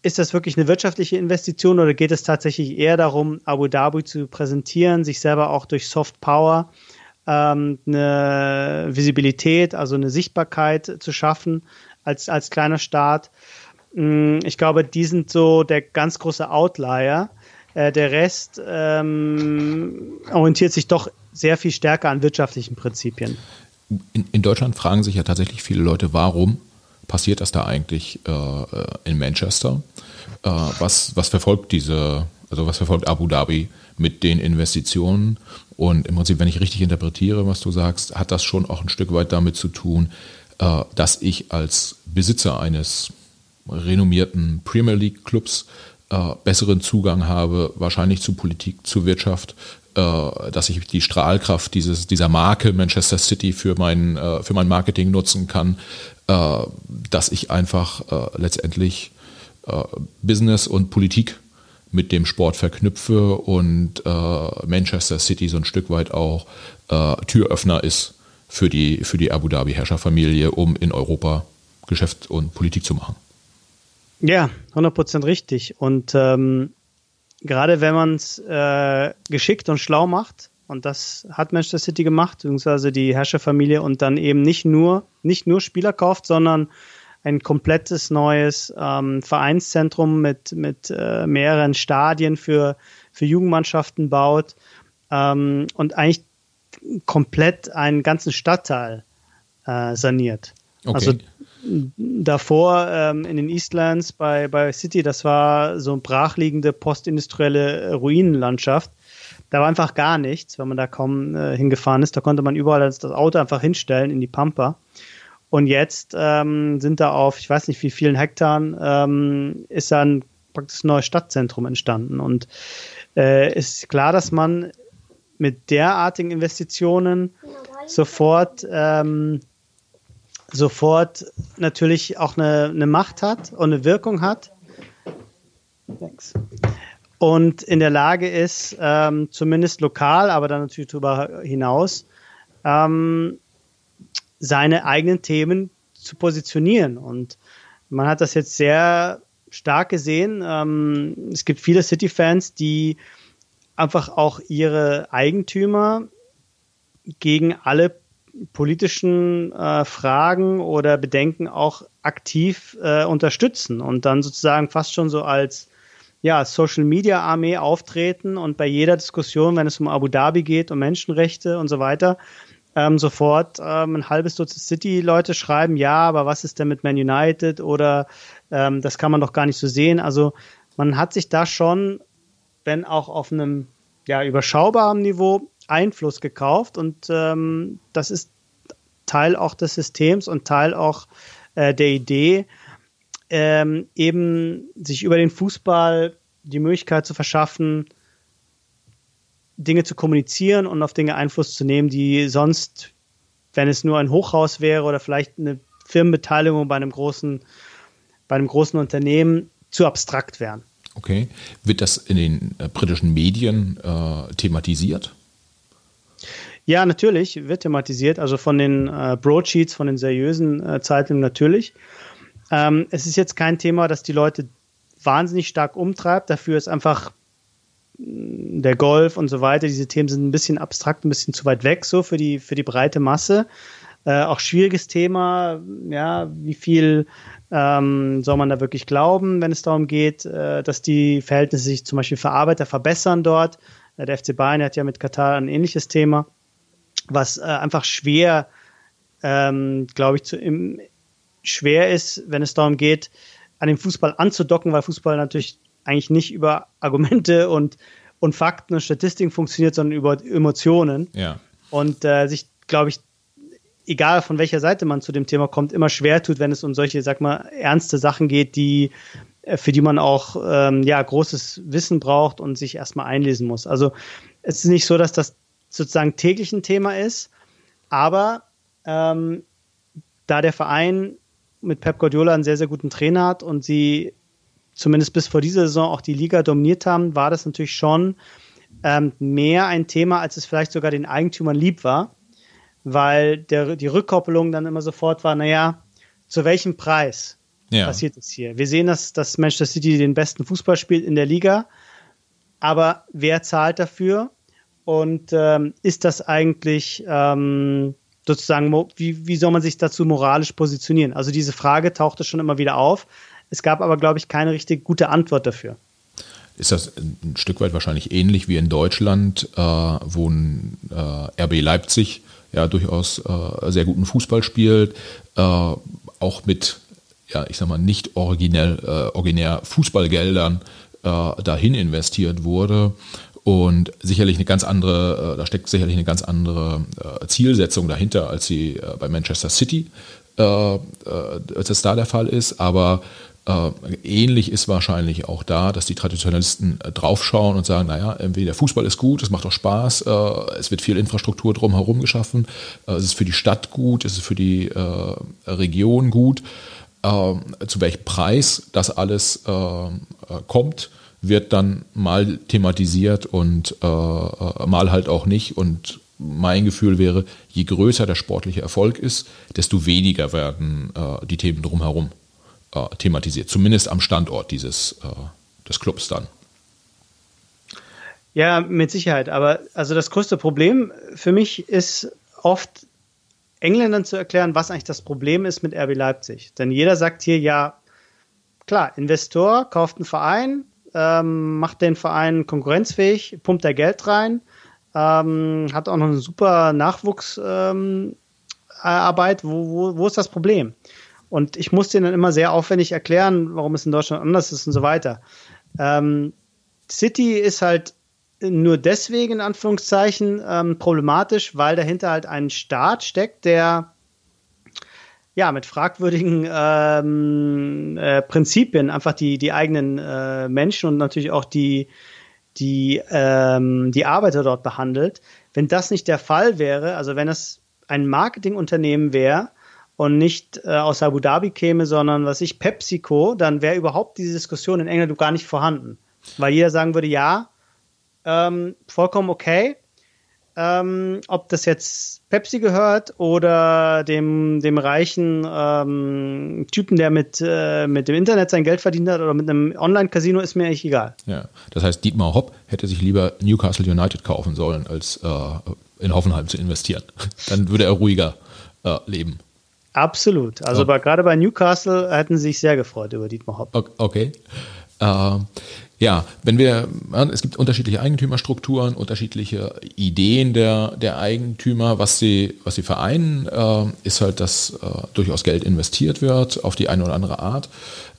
ist das wirklich eine wirtschaftliche Investition oder geht es tatsächlich eher darum, Abu Dhabi zu präsentieren, sich selber auch durch Soft Power ähm, eine Visibilität, also eine Sichtbarkeit zu schaffen als, als kleiner Staat? Mm, ich glaube, die sind so der ganz große Outlier. Äh, der Rest ähm, orientiert sich doch sehr viel stärker an wirtschaftlichen Prinzipien. In, in Deutschland fragen sich ja tatsächlich viele Leute, warum passiert das da eigentlich äh, in Manchester? Äh, was, was verfolgt diese, also was verfolgt Abu Dhabi mit den Investitionen? Und im Prinzip, wenn ich richtig interpretiere, was du sagst, hat das schon auch ein Stück weit damit zu tun, äh, dass ich als Besitzer eines renommierten Premier League Clubs äh, besseren Zugang habe, wahrscheinlich zu Politik, zu Wirtschaft, äh, dass ich die Strahlkraft dieses, dieser Marke Manchester City für mein, äh, für mein Marketing nutzen kann, äh, dass ich einfach äh, letztendlich äh, Business und Politik mit dem Sport verknüpfe und Manchester City so ein Stück weit auch Türöffner ist für die, für die Abu Dhabi Herrscherfamilie, um in Europa Geschäft und Politik zu machen. Ja, 100% richtig. Und ähm, gerade wenn man es äh, geschickt und schlau macht, Und das hat Manchester City gemacht, beziehungsweise die Herrscherfamilie und dann eben nicht nur, nicht nur Spieler kauft, sondern ein komplettes neues ähm, Vereinszentrum mit, mit äh, mehreren Stadien für, für Jugendmannschaften baut ähm, und eigentlich komplett einen ganzen Stadtteil äh, saniert. Okay. Also davor ähm, in den Eastlands bei, bei City, das war so eine brachliegende postindustrielle Ruinenlandschaft. Da war einfach gar nichts, wenn man da kaum äh, hingefahren ist. Da konnte man überall das Auto einfach hinstellen in die Pampa. Und jetzt ähm, sind da auf, ich weiß nicht wie vielen Hektaren, ähm, ist da ein praktisch neues Stadtzentrum entstanden. Und äh, ist klar, dass man mit derartigen Investitionen sofort ähm, sofort natürlich auch eine, eine Macht hat und eine Wirkung hat. Thanks. Und in der Lage ist, ähm, zumindest lokal, aber dann natürlich darüber hinaus, ähm, seine eigenen Themen zu positionieren. Und man hat das jetzt sehr stark gesehen. Ähm, es gibt viele City-Fans, die einfach auch ihre Eigentümer gegen alle politischen äh, Fragen oder Bedenken auch aktiv äh, unterstützen und dann sozusagen fast schon so als ja, Social Media Armee auftreten und bei jeder Diskussion, wenn es um Abu Dhabi geht, um Menschenrechte und so weiter, ähm, sofort ähm, ein halbes Dutzend City-Leute schreiben, ja, aber was ist denn mit Man United oder ähm, das kann man doch gar nicht so sehen. Also man hat sich da schon, wenn auch auf einem ja, überschaubaren Niveau, Einfluss gekauft und ähm, das ist Teil auch des Systems und Teil auch äh, der Idee, ähm, eben sich über den Fußball die Möglichkeit zu verschaffen, Dinge zu kommunizieren und auf Dinge Einfluss zu nehmen, die sonst, wenn es nur ein Hochhaus wäre oder vielleicht eine Firmenbeteiligung bei einem großen, bei einem großen Unternehmen, zu abstrakt wären. Okay. Wird das in den äh, britischen Medien äh, thematisiert? Ja, natürlich wird thematisiert, also von den äh, Broadsheets, von den seriösen äh, Zeitungen natürlich. Ähm, es ist jetzt kein Thema, das die Leute wahnsinnig stark umtreibt. Dafür ist einfach mm, der Golf und so weiter. Diese Themen sind ein bisschen abstrakt, ein bisschen zu weit weg so für die, für die breite Masse. Äh, auch schwieriges Thema, ja, wie viel ähm, soll man da wirklich glauben, wenn es darum geht, äh, dass die Verhältnisse sich zum Beispiel für Arbeiter verbessern dort. Äh, der FC Bayern hat ja mit Katar ein ähnliches Thema, was äh, einfach schwer, ähm, glaube ich, zu, im, schwer ist, wenn es darum geht, an den Fußball anzudocken, weil Fußball natürlich eigentlich nicht über [LAUGHS] Argumente und, und Fakten und Statistiken funktioniert, sondern über Emotionen. Ja. Und äh, sich, glaube ich, egal von welcher Seite man zu dem Thema kommt, immer schwer tut, wenn es um solche, sag mal, ernste Sachen geht, die äh, für die man auch ähm, ja großes Wissen braucht und sich erstmal einlesen muss. Also es ist nicht so, dass das sozusagen täglich ein Thema ist, aber ähm, da der Verein mit Pep Guardiola einen sehr, sehr guten Trainer hat und sie zumindest bis vor dieser Saison auch die Liga dominiert haben, war das natürlich schon ähm, mehr ein Thema, als es vielleicht sogar den Eigentümern lieb war, weil der, die Rückkoppelung dann immer sofort war, naja, zu welchem Preis ja. passiert es hier? Wir sehen, dass, dass Manchester City den besten Fußball spielt in der Liga, aber wer zahlt dafür? Und ähm, ist das eigentlich ähm, sozusagen, wie, wie soll man sich dazu moralisch positionieren? Also diese Frage tauchte schon immer wieder auf. Es gab aber, glaube ich, keine richtig gute Antwort dafür. Ist das ein Stück weit wahrscheinlich ähnlich wie in Deutschland, äh, wo ein äh, RB Leipzig ja durchaus äh, sehr guten Fußball spielt, äh, auch mit, ja, ich sag mal, nicht originell, äh, originär Fußballgeldern äh, dahin investiert wurde und sicherlich eine ganz andere, äh, da steckt sicherlich eine ganz andere äh, Zielsetzung dahinter, als sie äh, bei Manchester City, als es da der Fall ist. Aber ähnlich ist wahrscheinlich auch da, dass die Traditionalisten draufschauen und sagen, naja, irgendwie der Fußball ist gut, es macht auch Spaß, es wird viel Infrastruktur drumherum geschaffen, es ist für die Stadt gut, es ist für die Region gut. zu welchem Preis das alles kommt, wird dann mal thematisiert und äh, äh, mal halt auch nicht. Und mein Gefühl wäre, je größer der sportliche Erfolg ist, desto weniger werden äh, die Themen drumherum äh, thematisiert. Zumindest am Standort dieses, äh, des Clubs dann. Ja, mit Sicherheit. Aber also das größte Problem für mich ist oft Engländern zu erklären, was eigentlich das Problem ist mit RB Leipzig. Denn jeder sagt hier, ja, klar, Investor kauft einen Verein, ähm, macht den Verein konkurrenzfähig, pumpt da Geld rein, ähm, hat auch noch eine super Nachwuchsarbeit. Ähm, wo, wo, wo ist das Problem? Und ich muss denen dann immer sehr aufwendig erklären, warum es in Deutschland anders ist und so weiter. Ähm, City ist halt nur deswegen in Anführungszeichen ähm, problematisch, weil dahinter halt ein Staat steckt, der ja mit fragwürdigen ähm, äh, Prinzipien einfach die, die eigenen äh, Menschen und natürlich auch die, die, ähm, die Arbeiter dort behandelt. Wenn das nicht der Fall wäre, also wenn es ein Marketingunternehmen wäre und nicht äh, aus Abu Dhabi käme, sondern was ich PepsiCo, dann wäre überhaupt diese Diskussion in England gar nicht vorhanden. Weil jeder sagen würde, ja, ähm, vollkommen okay. Ähm, ob das jetzt Pepsi gehört oder dem, dem reichen ähm, Typen, der mit, äh, mit dem Internet sein Geld verdient hat oder mit einem Online-Casino, ist mir eigentlich egal. Ja, das heißt, Dietmar Hopp hätte sich lieber Newcastle United kaufen sollen, als äh, in Hoffenheim zu investieren. [LAUGHS] Dann würde er ruhiger äh, leben. Absolut. Also okay. gerade bei Newcastle hätten sie sich sehr gefreut über Dietmar Hopp. Okay. Äh, ja, wenn wir, es gibt unterschiedliche Eigentümerstrukturen, unterschiedliche Ideen der, der Eigentümer. Was sie, was sie vereinen, äh, ist halt, dass äh, durchaus Geld investiert wird auf die eine oder andere Art.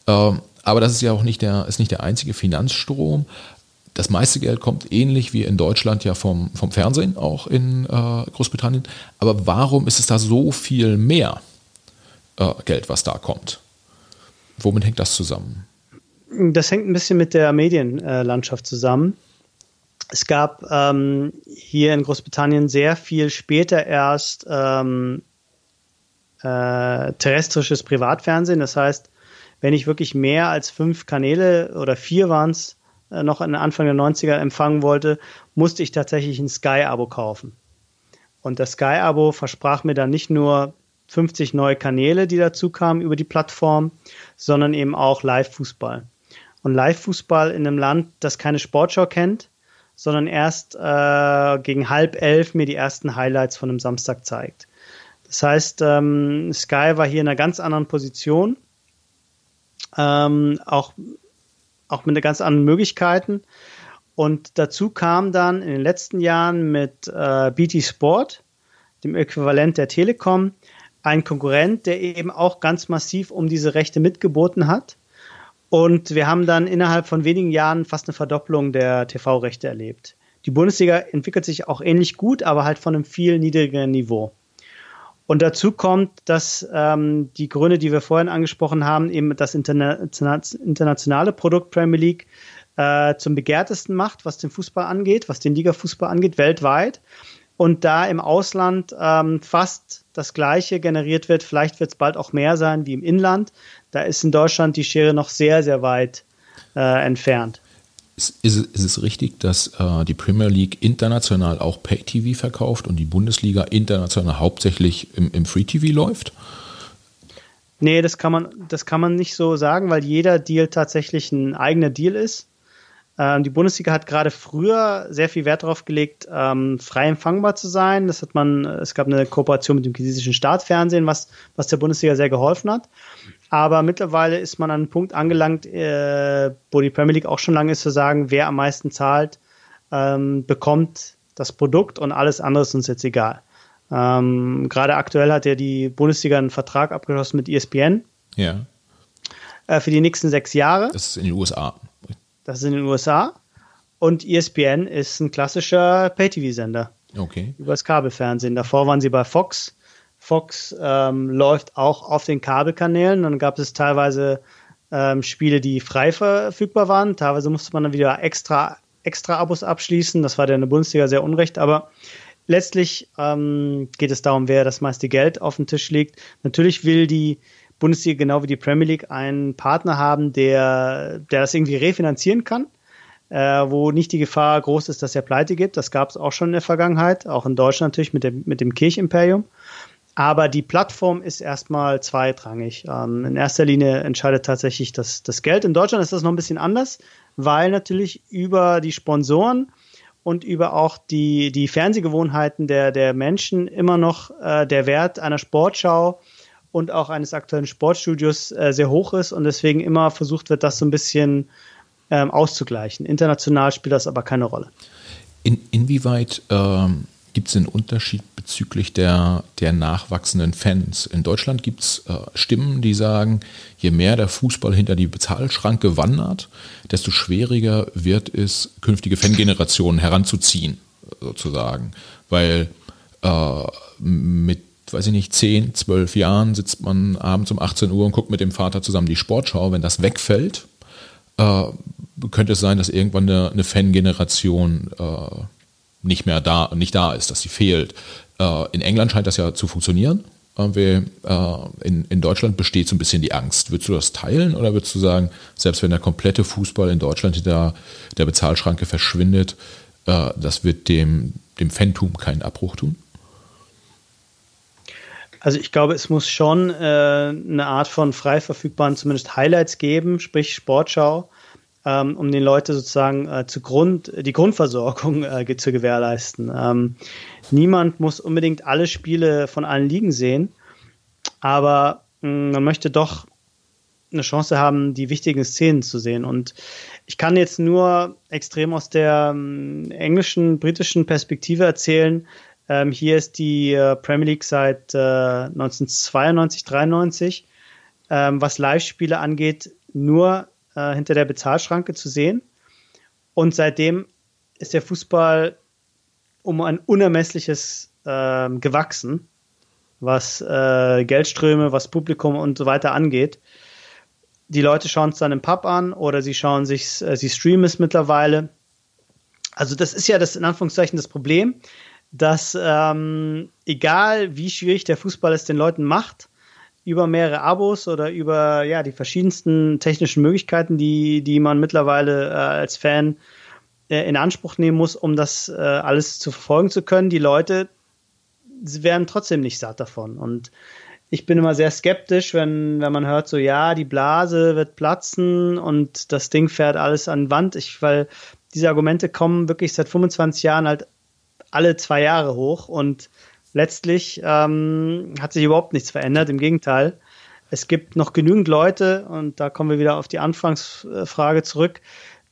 Äh, aber das ist ja auch nicht der, ist nicht der einzige Finanzstrom. Das meiste Geld kommt ähnlich wie in Deutschland ja vom, vom Fernsehen, auch in äh, Großbritannien. Aber warum ist es da so viel mehr äh, Geld, was da kommt? Womit hängt das zusammen? Das hängt ein bisschen mit der Medienlandschaft zusammen. Es gab ähm, hier in Großbritannien sehr viel später erst ähm, äh, terrestrisches Privatfernsehen. Das heißt, wenn ich wirklich mehr als fünf Kanäle oder vier waren es äh, noch Anfang der 90er empfangen wollte, musste ich tatsächlich ein Sky-Abo kaufen. Und das Sky-Abo versprach mir dann nicht nur 50 neue Kanäle, die dazu kamen über die Plattform, sondern eben auch Live-Fußball und Live-Fußball in einem Land, das keine Sportschau kennt, sondern erst äh, gegen halb elf mir die ersten Highlights von einem Samstag zeigt. Das heißt, ähm, Sky war hier in einer ganz anderen Position, ähm, auch, auch mit ganz anderen Möglichkeiten. Und dazu kam dann in den letzten Jahren mit äh, BT Sport, dem Äquivalent der Telekom, ein Konkurrent, der eben auch ganz massiv um diese Rechte mitgeboten hat und wir haben dann innerhalb von wenigen Jahren fast eine Verdopplung der TV-Rechte erlebt. Die Bundesliga entwickelt sich auch ähnlich gut, aber halt von einem viel niedrigeren Niveau. Und dazu kommt, dass ähm, die Gründe, die wir vorhin angesprochen haben, eben das interna internationale Produkt Premier League äh, zum begehrtesten macht, was den Fußball angeht, was den Liga-Fußball angeht, weltweit. Und da im Ausland ähm, fast das Gleiche generiert wird, vielleicht wird es bald auch mehr sein wie im Inland, da ist in Deutschland die Schere noch sehr, sehr weit äh, entfernt. Ist, ist, ist, es richtig, dass äh, die Premier League international auch Pay-TV verkauft und die Bundesliga international hauptsächlich im, im Free-TV läuft? Nee, das kann, man, das kann man nicht so sagen, weil jeder Deal tatsächlich ein eigener Deal ist. Ähm, die Bundesliga hat gerade früher sehr viel Wert darauf gelegt, ähm, frei empfangbar zu sein. Das hat man, es gab eine Kooperation mit dem chinesischen Staatsfernsehen, was, was der Bundesliga sehr geholfen hat. Aber mittlerweile ist man an einem Punkt angelangt, äh, wo die Premier League auch schon lange ist, zu sagen, wer am meisten zahlt, ähm, bekommt das Produkt und alles andere ist uns jetzt egal. Ähm, Gerade aktuell hat ja die Bundesliga einen Vertrag abgeschlossen mit ESPN. Ja. Äh, für die nächsten sechs Jahre. Das ist in den USA. Das ist in den USA. Und ESPN ist ein klassischer Pay-TV-Sender. Okay. Übers Kabelfernsehen. Davor waren sie bei Fox. Fox ähm, läuft auch auf den Kabelkanälen. Dann gab es teilweise ähm, Spiele, die frei verfügbar waren. Teilweise musste man dann wieder extra, extra Abos abschließen. Das war der in der Bundesliga sehr unrecht. Aber letztlich ähm, geht es darum, wer das meiste Geld auf dem Tisch legt. Natürlich will die Bundesliga genau wie die Premier League einen Partner haben, der, der das irgendwie refinanzieren kann. Äh, wo nicht die Gefahr groß ist, dass er pleite gibt. Das gab es auch schon in der Vergangenheit, auch in Deutschland natürlich mit dem, mit dem Kirchimperium. Aber die Plattform ist erstmal zweitrangig. Ähm, in erster Linie entscheidet tatsächlich das, das Geld. In Deutschland ist das noch ein bisschen anders, weil natürlich über die Sponsoren und über auch die, die Fernsehgewohnheiten der, der Menschen immer noch äh, der Wert einer Sportschau und auch eines aktuellen Sportstudios äh, sehr hoch ist und deswegen immer versucht wird, das so ein bisschen ähm, auszugleichen. International spielt das aber keine Rolle. In, inwieweit ähm, gibt es einen Unterschied bezüglich der, der nachwachsenden Fans? In Deutschland gibt es äh, Stimmen, die sagen, je mehr der Fußball hinter die Bezahlschranke wandert, desto schwieriger wird es, künftige Fangenerationen heranzuziehen, sozusagen. Weil äh, mit weiß ich nicht, 10, 12 Jahren sitzt man abends um 18 Uhr und guckt mit dem Vater zusammen die Sportschau. Wenn das wegfällt, äh, könnte es sein, dass irgendwann eine, eine Fangeneration äh, nicht mehr da, nicht da ist, dass sie fehlt. Äh, in England scheint das ja zu funktionieren. Äh, in, in Deutschland besteht so ein bisschen die Angst. Würdest du das teilen oder würdest du sagen, selbst wenn der komplette Fußball in Deutschland hinter der Bezahlschranke verschwindet, äh, das wird dem, dem Fantum keinen Abbruch tun? Also ich glaube, es muss schon äh, eine Art von frei verfügbaren zumindest Highlights geben, sprich Sportschau, ähm, um den Leuten sozusagen äh, zu Grund, die Grundversorgung äh, zu gewährleisten. Ähm, niemand muss unbedingt alle Spiele von allen Ligen sehen, aber mh, hm, man möchte doch eine Chance haben, die wichtigen Szenen zu sehen. Und ich kann jetzt nur extrem aus der äh, englischen, britischen Perspektive erzählen. Ähm, hier ist die äh, Premier League seit äh, 1992, 93, ähm, was Live-Spiele angeht, nur äh, hinter der Bezahlschranke zu sehen. Und seitdem ist der Fußball um ein unermessliches äh, gewachsen, was äh, Geldströme, was Publikum und so weiter angeht. Die Leute schauen es dann im Pub an oder sie schauen sich, äh, sie streamen es mittlerweile. Also das ist ja das in Anführungszeichen das Problem, dass ähm, egal wie schwierig der Fußball es den Leuten macht, über mehrere Abos oder über ja die verschiedensten technischen Möglichkeiten, die, die man mittlerweile äh, als Fan äh, in Anspruch nehmen muss, um das äh, alles zu verfolgen zu können. Die Leute sie werden trotzdem nicht satt davon. Und ich bin immer sehr skeptisch, wenn, wenn man hört, so ja, die Blase wird platzen und das Ding fährt alles an Wand. Ich, weil diese Argumente kommen wirklich seit 25 Jahren halt alle zwei Jahre hoch und letztlich ähm, hat sich überhaupt nichts verändert. Im Gegenteil, es gibt noch genügend Leute, und da kommen wir wieder auf die Anfangsfrage zurück,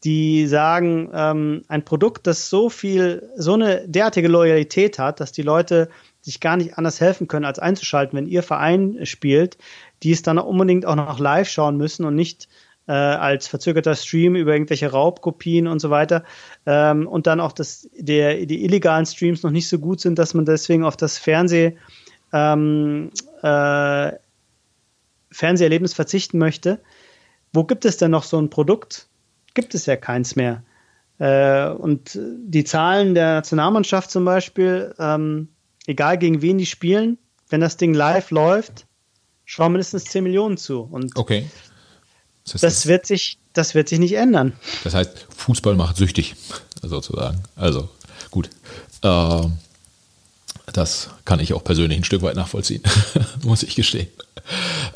die sagen, ähm, ein Produkt, das so viel, so eine derartige Loyalität hat, dass die Leute sich gar nicht anders helfen können, als einzuschalten, wenn ihr Verein spielt, die es dann unbedingt auch noch live schauen müssen und nicht äh, als verzögerter Stream über irgendwelche Raubkopien und so weiter. Ähm, und dann auch, dass der, die illegalen Streams noch nicht so gut sind, dass man deswegen auf das Fernseh, ähm, äh, Fernseherlebnis verzichten möchte. Wo gibt es denn noch so ein Produkt? Gibt es ja keins mehr. Äh, und die Zahlen der Nationalmannschaft zum Beispiel, ähm, egal gegen wen die spielen, wenn das Ding live läuft, schauen mindestens 10 Millionen zu. Und okay. Das, heißt, das, wird sich, das wird sich nicht ändern. Das heißt, Fußball macht süchtig, sozusagen. Also gut. Äh, das kann ich auch persönlich ein Stück weit nachvollziehen, [LAUGHS] muss ich gestehen.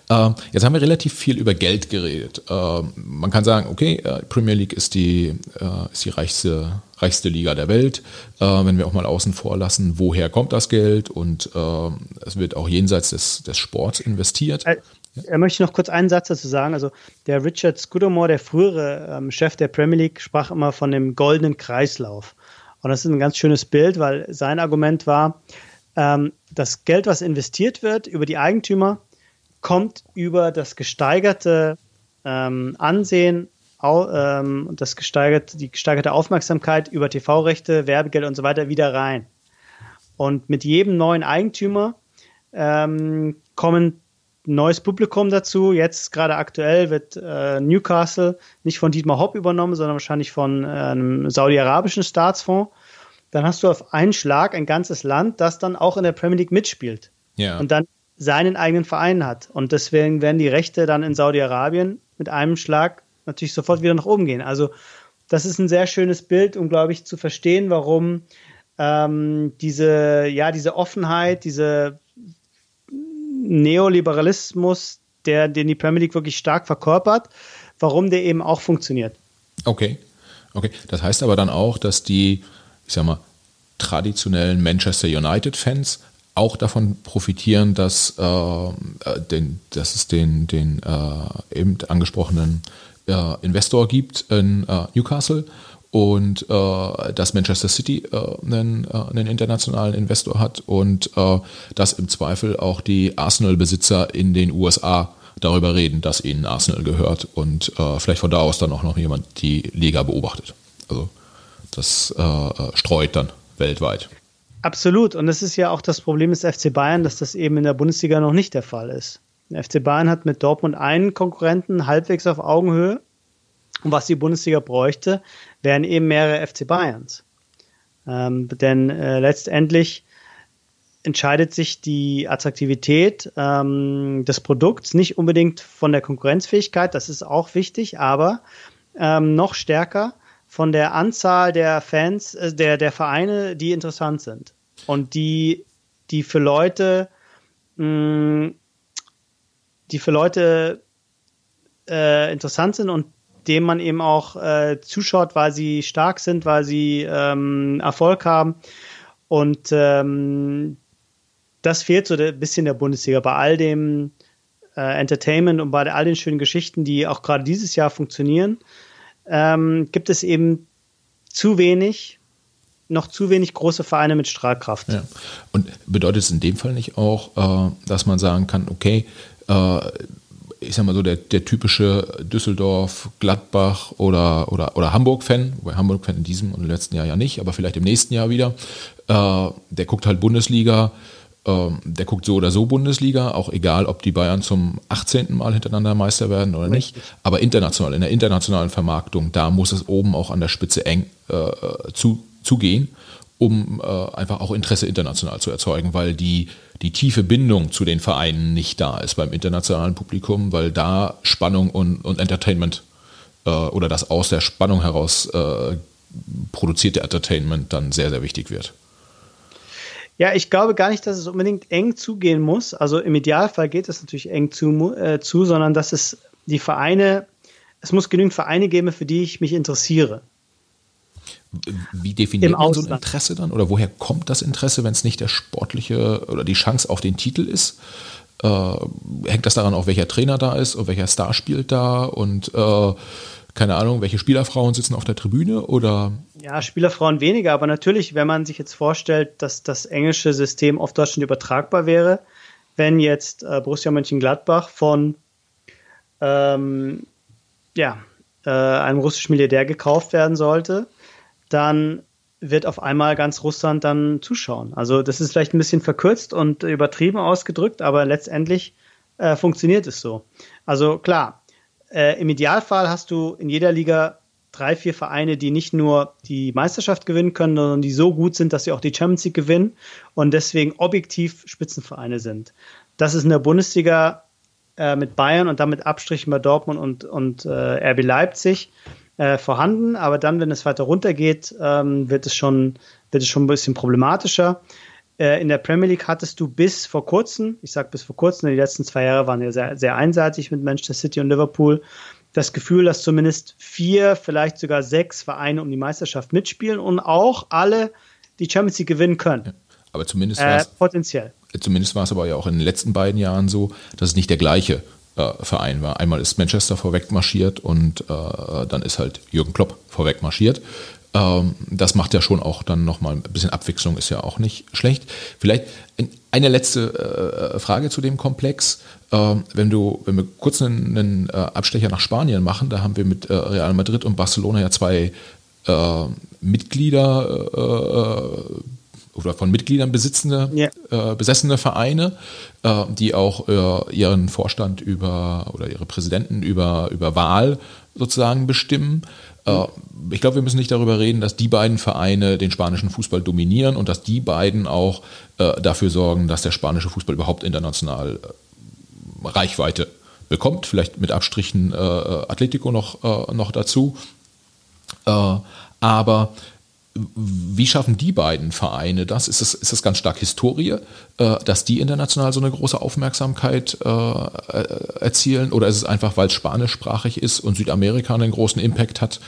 Äh, jetzt haben wir relativ viel über Geld geredet. Äh, man kann sagen, okay, äh, Premier League ist die, äh, ist die reichste, reichste Liga der Welt. Äh, wenn wir auch mal außen vor lassen, woher kommt das Geld und es wird auch jenseits des, des Sports investiert. Er möchte noch kurz einen Satz dazu sagen. Also der Richard Scudamore, der frühere ähm, Chef der Premier League, sprach immer von dem goldenen Kreislauf. Und das ist ein ganz schönes Bild, weil sein Argument war, ähm, das Geld, was investiert wird über die Eigentümer, kommt über das gesteigerte ähm, Ansehen, au, ähm, das gesteigerte, die gesteigerte Aufmerksamkeit über TV-Rechte, Werbegeld und so weiter wieder rein. Und mit jedem neuen Eigentümer ähm, kommen neues Publikum dazu. Jetzt gerade aktuell wird äh, Newcastle nicht von Dietmar Hopp übernommen, sondern wahrscheinlich von äh, einem saudi-arabischen Staatsfonds. Dann hast du auf einen Schlag ein ganzes Land, das dann auch in der Premier League mitspielt. Ja. Und dann seinen eigenen Verein hat. Und deswegen werden die Rechte dann in Saudi-Arabien mit einem Schlag natürlich sofort wieder nach oben gehen. Also das ist ein sehr schönes Bild, um, glaube ich, zu verstehen, warum ähm, diese, ja, diese Offenheit, diese Neoliberalismus, der, den die Premier League wirklich stark verkörpert, warum der eben auch funktioniert. Okay. Okay. Das heißt aber dann auch, dass die, ich sag mal, traditionellen Manchester United-Fans auch davon profitieren, dass, äh, den, dass es den, den äh, eben angesprochenen äh, Investor gibt in äh, Newcastle und äh, dass Manchester City äh, einen, äh, einen internationalen Investor hat und äh, dass im Zweifel auch die Arsenal-Besitzer in den USA darüber reden, dass ihnen Arsenal gehört und äh, vielleicht von da aus dann auch noch jemand die Liga beobachtet. Also das äh, streut dann weltweit. Absolut. Und das ist ja auch das Problem des FC Bayern, dass das eben in der Bundesliga noch nicht der Fall ist. Der FC Bayern hat mit Dortmund einen Konkurrenten halbwegs auf Augenhöhe. Und was die Bundesliga bräuchte, wären eben mehrere FC Bayerns. Ähm, denn äh, letztendlich entscheidet sich die Attraktivität ähm, des Produkts nicht unbedingt von der Konkurrenzfähigkeit, das ist auch wichtig, aber ähm, noch stärker von der Anzahl der Fans, äh, der, der Vereine, die interessant sind und die, die für Leute, mh, die für Leute äh, interessant sind und dem man eben auch äh, zuschaut, weil sie stark sind, weil sie ähm, Erfolg haben. Und ähm, das fehlt so ein bisschen der Bundesliga bei all dem äh, Entertainment und bei all den schönen Geschichten, die auch gerade dieses Jahr funktionieren ähm, gibt es eben zu wenig, noch zu wenig große Vereine mit Strahlkraft. Ja. Und bedeutet es in dem Fall nicht auch, äh, dass man sagen kann, okay, äh, ich sag mal so, der, der typische Düsseldorf, Gladbach oder, oder, oder Hamburg-Fan, wobei Hamburg-Fan in diesem und im letzten Jahr ja nicht, aber vielleicht im nächsten Jahr wieder, äh, der guckt halt Bundesliga, ähm, der guckt so oder so Bundesliga, auch egal, ob die Bayern zum 18. Mal hintereinander Meister werden oder nicht. Aber international, in der internationalen Vermarktung, da muss es oben auch an der Spitze eng äh, zu, zugehen, um äh, einfach auch Interesse international zu erzeugen, weil die, die tiefe Bindung zu den Vereinen nicht da ist beim internationalen Publikum, weil da Spannung und, und Entertainment äh, oder das aus der Spannung heraus äh, produzierte Entertainment dann sehr, sehr wichtig wird. Ja, ich glaube gar nicht, dass es unbedingt eng zugehen muss. Also im Idealfall geht es natürlich eng zu, äh, zu, sondern dass es die Vereine, es muss genügend Vereine geben, für die ich mich interessiere. Wie definiert man so ein Interesse dann? Oder woher kommt das Interesse, wenn es nicht der sportliche oder die Chance auf den Titel ist? Äh, hängt das daran, auch welcher Trainer da ist und welcher Star spielt da und äh, keine Ahnung, welche Spielerfrauen sitzen auf der Tribüne oder? Ja, Spielerfrauen weniger, aber natürlich, wenn man sich jetzt vorstellt, dass das englische System auf Deutschland übertragbar wäre, wenn jetzt äh, Borussia Mönchengladbach von ähm, ja, äh, einem russischen Milliardär gekauft werden sollte, dann wird auf einmal ganz Russland dann zuschauen. Also das ist vielleicht ein bisschen verkürzt und übertrieben ausgedrückt, aber letztendlich äh, funktioniert es so. Also klar, äh, Im Idealfall hast du in jeder Liga drei, vier Vereine, die nicht nur die Meisterschaft gewinnen können, sondern die so gut sind, dass sie auch die Champions League gewinnen und deswegen objektiv Spitzenvereine sind. Das ist in der Bundesliga äh, mit Bayern und damit Abstrichen bei Dortmund und, und äh, RB Leipzig äh, vorhanden, aber dann, wenn es weiter runtergeht, ähm, wird es schon wird es schon ein bisschen problematischer. Äh, in der Premier League hattest du bis vor kurzem, ich sage bis vor kurzem, die letzten zwei Jahre waren ja sehr, sehr einseitig mit Manchester City und Liverpool, das Gefühl, dass zumindest vier, vielleicht sogar sechs Vereine um die Meisterschaft mitspielen und auch alle die Champions League gewinnen können. Ja, aber zumindest war es äh, potenziell. Zumindest war es aber ja auch in den letzten beiden Jahren so, dass es nicht der gleiche äh, Verein war. Einmal ist Manchester vorweg marschiert und äh, dann ist halt Jürgen Klopp vorweg marschiert. Ähm, das macht ja schon auch dann nochmal ein bisschen Abwechslung, ist ja auch nicht schlecht. Vielleicht eine letzte äh, Frage zu dem Komplex. Ähm, wenn du, wenn wir kurz einen, einen äh, Abstecher nach Spanien machen, da haben wir mit äh, Real Madrid und Barcelona ja zwei äh, Mitglieder oder von Mitgliedern besitzende, yeah. besessene Vereine, die auch ihren Vorstand über oder ihre Präsidenten über, über Wahl sozusagen bestimmen. Äh, ich glaube, wir müssen nicht darüber reden, dass die beiden Vereine den spanischen Fußball dominieren und dass die beiden auch äh, dafür sorgen, dass der spanische Fußball überhaupt international äh, Reichweite bekommt. Vielleicht mit Abstrichen Atletico noch, noch dazu. aber wie schaffen die beiden Vereine das? Ist das, ist das ganz stark Historie, äh, dass die international so eine große Aufmerksamkeit äh, äh erzielen? Oder ist es einfach, weil es spanischsprachig ist und Südamerika einen großen Impact hat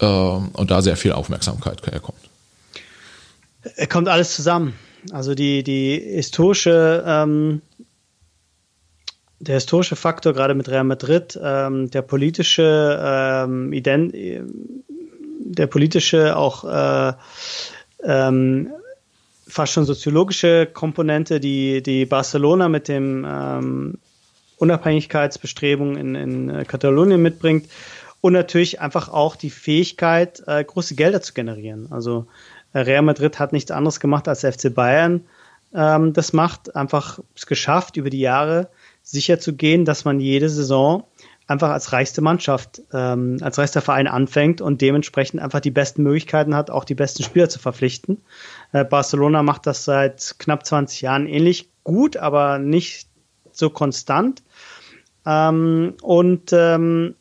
äh, und da sehr viel Aufmerksamkeit herkommt? Kommt alles zusammen. Also die, die historische, ähm, der historische Faktor, gerade mit Real Madrid, ähm, der politische, ähm, Ident der politische auch äh, ähm, fast schon soziologische Komponente, die, die Barcelona mit dem ähm, Unabhängigkeitsbestrebungen in, in äh, Katalonien mitbringt und natürlich einfach auch die Fähigkeit, äh, große Gelder zu generieren. Also äh, Real Madrid hat nichts anderes gemacht als FC Bayern. Ähm, das macht einfach es geschafft, über die Jahre sicher zu gehen, dass man jede Saison einfach als reichste Mannschaft, ähm, als reichster Verein anfängt und dementsprechend einfach die besten Möglichkeiten hat, auch die besten Spieler zu verpflichten. Äh, Barcelona macht das seit knapp 20 Jahren ähnlich gut, aber nicht so konstant. Ähm, und ähm,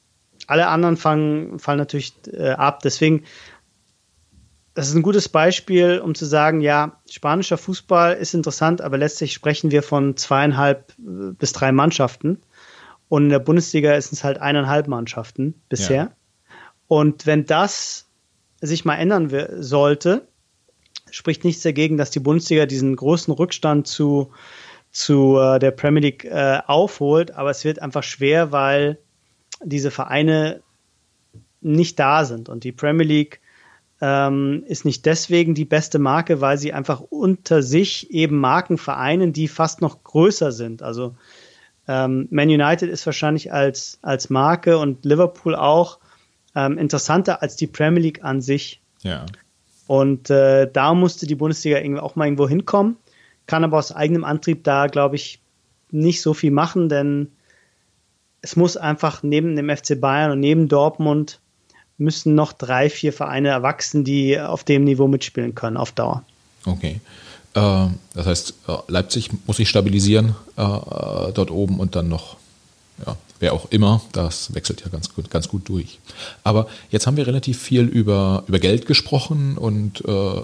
alle anderen fangen, fallen natürlich äh, ab. Deswegen, das ist ein gutes Beispiel, um zu sagen, ja, spanischer Fußball ist interessant, aber letztlich sprechen wir von zweieinhalb äh, bis drei Mannschaften. Und in der Bundesliga ist es halt eineinhalb Mannschaften bisher. Ja. Und wenn das sich mal ändern sollte, spricht nichts dagegen, dass die Bundesliga diesen großen Rückstand zu, zu äh, der Premier League äh, aufholt. Aber es wird einfach schwer, weil diese Vereine nicht da sind. Und die Premier League ähm, ist nicht deswegen die beste Marke, weil sie einfach unter sich eben Marken vereinen, die fast noch größer sind. Also ähm, Man United ist wahrscheinlich als, als Marke und Liverpool auch ähm, interessanter als die Premier League an sich. Ja. Und äh, da musste die Bundesliga irgendwie auch mal irgendwo hinkommen, kann aber aus eigenem Antrieb da, glaube ich, nicht so viel machen, denn es muss einfach neben dem FC Bayern und neben Dortmund müssen noch drei, vier Vereine erwachsen, die auf dem Niveau mitspielen können auf Dauer. Okay. Äh, das heißt, äh, Leipzig muss sich stabilisieren äh, dort oben und dann noch, ja, wer auch immer, das wechselt ja ganz gut, ganz gut durch. Aber jetzt haben wir relativ viel über, über Geld gesprochen und äh,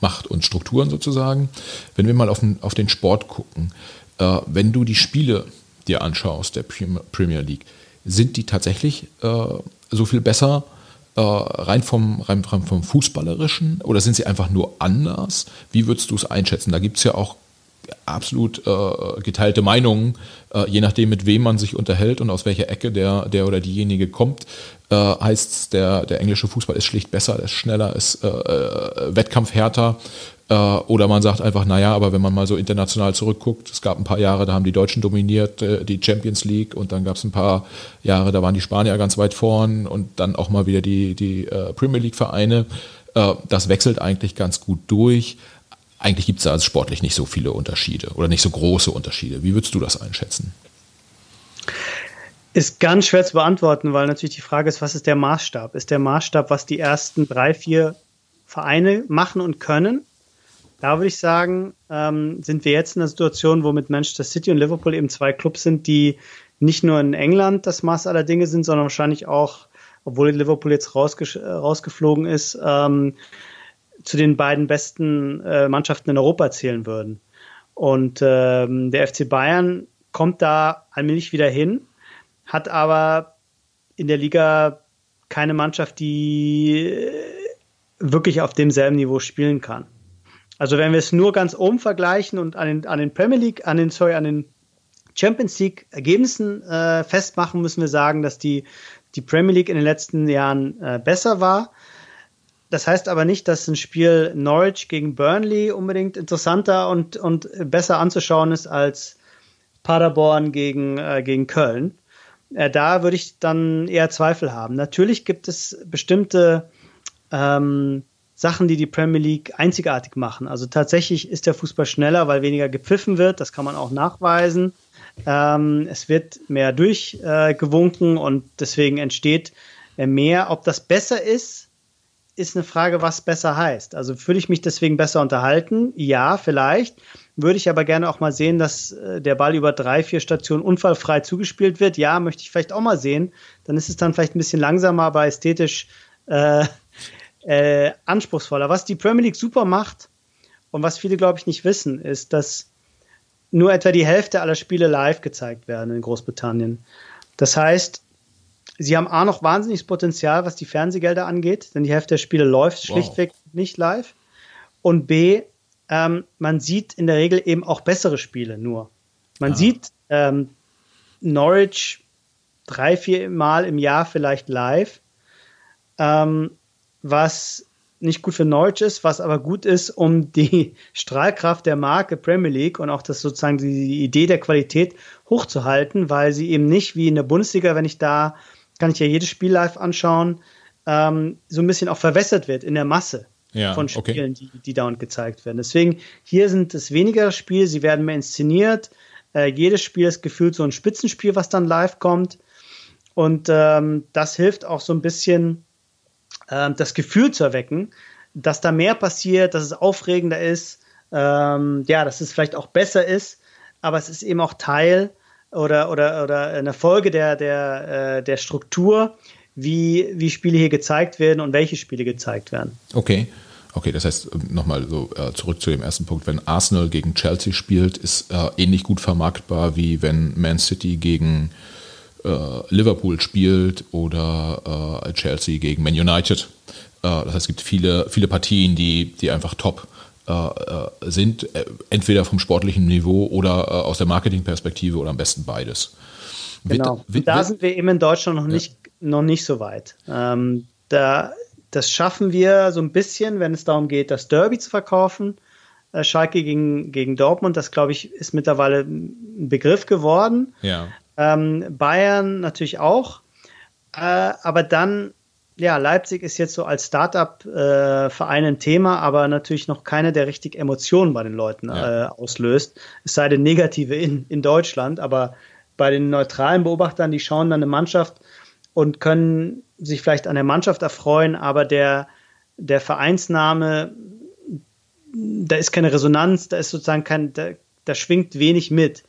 Macht und Strukturen sozusagen. Wenn wir mal auf den, auf den Sport gucken, äh, wenn du die Spiele dir anschaust, der Premier League, sind die tatsächlich äh, so viel besser äh, rein, vom, rein, rein vom Fußballerischen oder sind sie einfach nur anders? Wie würdest du es einschätzen? Da gibt es ja auch absolut äh, geteilte Meinungen, äh, je nachdem, mit wem man sich unterhält und aus welcher Ecke der, der oder diejenige kommt, äh, heißt der, der englische Fußball ist schlicht besser, ist schneller, ist äh, äh wettkampfhärter äh, oder man sagt einfach, naja, aber wenn man mal so international zurückguckt, es gab ein paar Jahre, da haben die Deutschen dominiert, äh, die Champions League und dann gab es ein paar Jahre, da waren die Spanier ganz weit vorn und dann auch mal wieder die, die äh, Premier League-Vereine. das wechselt eigentlich ganz gut durch. Eigentlich gibt es da als sportlich nicht so viele Unterschiede oder nicht so große Unterschiede. Wie würdest du das einschätzen? Ist ganz schwer zu beantworten, weil natürlich die Frage ist, was ist der Maßstab? Ist der Maßstab, was die ersten drei, vier Vereine machen und können? Da würde ich sagen, ähm, sind wir jetzt in einer Situation, wo mit Manchester City und Liverpool eben zwei Clubs sind, die nicht nur in England das Maß aller Dinge sind, sondern wahrscheinlich auch, obwohl Liverpool jetzt rausge rausgeflogen ist, ähm, zu den beiden besten äh, Mannschaften in Europa zählen würden. Und ähm, der FC Bayern kommt da allmählich wieder hin, hat aber in der Liga keine Mannschaft, die äh, wirklich auf demselben Niveau spielen kann. Also wenn wir es nur ganz oben vergleichen und an den, an den Premier League, an den, sorry, an den Champions League Ergebnissen äh, festmachen, müssen wir sagen, dass die, die Premier League in den letzten Jahren äh, besser war. Das heißt aber nicht, dass ein Spiel Norwich gegen Burnley unbedingt interessanter und, und besser anzuschauen ist als Paderborn gegen, äh, gegen Köln. Äh, da würde ich dann eher Zweifel haben. Natürlich gibt es bestimmte ähm, Sachen, die die Premier League einzigartig machen. Also tatsächlich ist der Fußball schneller, weil weniger gepfiffen wird. Das kann man auch nachweisen. Ähm, es wird mehr durchgewunken äh, und deswegen entsteht mehr. Ob das besser ist, ist eine Frage, was besser heißt. Also fühle ich mich deswegen besser unterhalten? Ja, vielleicht. Würde ich aber gerne auch mal sehen, dass äh, der Ball über drei, vier Stationen unfallfrei zugespielt wird. Ja, möchte ich vielleicht auch mal sehen. Dann ist es dann vielleicht ein bisschen langsamer, aber ästhetisch äh, äh, anspruchsvoller. Was die Premier League super macht und was viele, glaube ich, nicht wissen, ist, dass nur etwa die Hälfte aller Spiele live gezeigt werden in Großbritannien. Das heißt, sie haben A noch wahnsinniges Potenzial, was die Fernsehgelder angeht, denn die Hälfte der Spiele läuft wow. schlichtweg nicht live. Und B, ähm, man sieht in der Regel eben auch bessere Spiele nur. Man ah. sieht ähm, Norwich drei, vier Mal im Jahr vielleicht live, ähm, was nicht gut für Norwich ist, was aber gut ist, um die [LAUGHS] Strahlkraft der Marke Premier League und auch das sozusagen die Idee der Qualität hochzuhalten, weil sie eben nicht wie in der Bundesliga, wenn ich da, kann ich ja jedes Spiel live anschauen, ähm, so ein bisschen auch verwässert wird in der Masse ja, von Spielen, okay. die, die dauernd gezeigt werden. Deswegen, hier sind es weniger Spiele, sie werden mehr inszeniert. Äh, jedes Spiel ist gefühlt so ein Spitzenspiel, was dann live kommt. Und ähm, das hilft auch so ein bisschen, äh, das Gefühl zu erwecken, dass da mehr passiert, dass es aufregender ist, ähm, ja, dass es vielleicht auch besser ist, aber es ist eben auch Teil oder, oder, oder eine Folge der, der, äh, der Struktur, wie, wie Spiele hier gezeigt werden und welche Spiele gezeigt werden. Okay. Okay, das heißt, ähm, nochmal so äh, zurück zu dem ersten Punkt. Wenn Arsenal gegen Chelsea spielt, ist äh, ähnlich gut vermarktbar, wie wenn Man City gegen äh, Liverpool spielt oder äh, Chelsea gegen Man United. Äh, das heißt, es gibt viele, viele Partien, die, die einfach top sind, entweder vom sportlichen Niveau oder aus der Marketingperspektive oder am besten beides. Genau. Wird, da sind wir eben in Deutschland noch nicht, ja. noch nicht so weit. Ähm, da das schaffen wir so ein bisschen, wenn es darum geht, das Derby zu verkaufen. Äh, Schalke gegen, gegen Dortmund, das glaube ich, ist mittlerweile ein Begriff geworden. Ja. Ähm, Bayern natürlich auch. Äh, aber dann, ja, Leipzig ist jetzt so als Startup-Verein äh, ein Thema, aber natürlich noch keine, der richtig Emotionen bei den Leuten ja. Äh, auslöst. Es sei denn negative in, in Deutschland, aber bei den neutralen Beobachtern, die schauen dann eine Mannschaft und können sich vielleicht an der Mannschaft erfreuen, aber der, der Vereinsname, da ist keine Resonanz, da ist sozusagen kein, da, da schwingt wenig mit.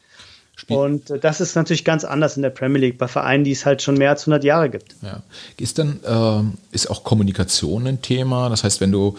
Und äh, das ist natürlich ganz anders in der Premier League bei Vereinen, die es halt schon mehr als 100 Jahre gibt. Ja. Ist dann äh, ist auch Kommunikation ein Thema? Das heißt, wenn du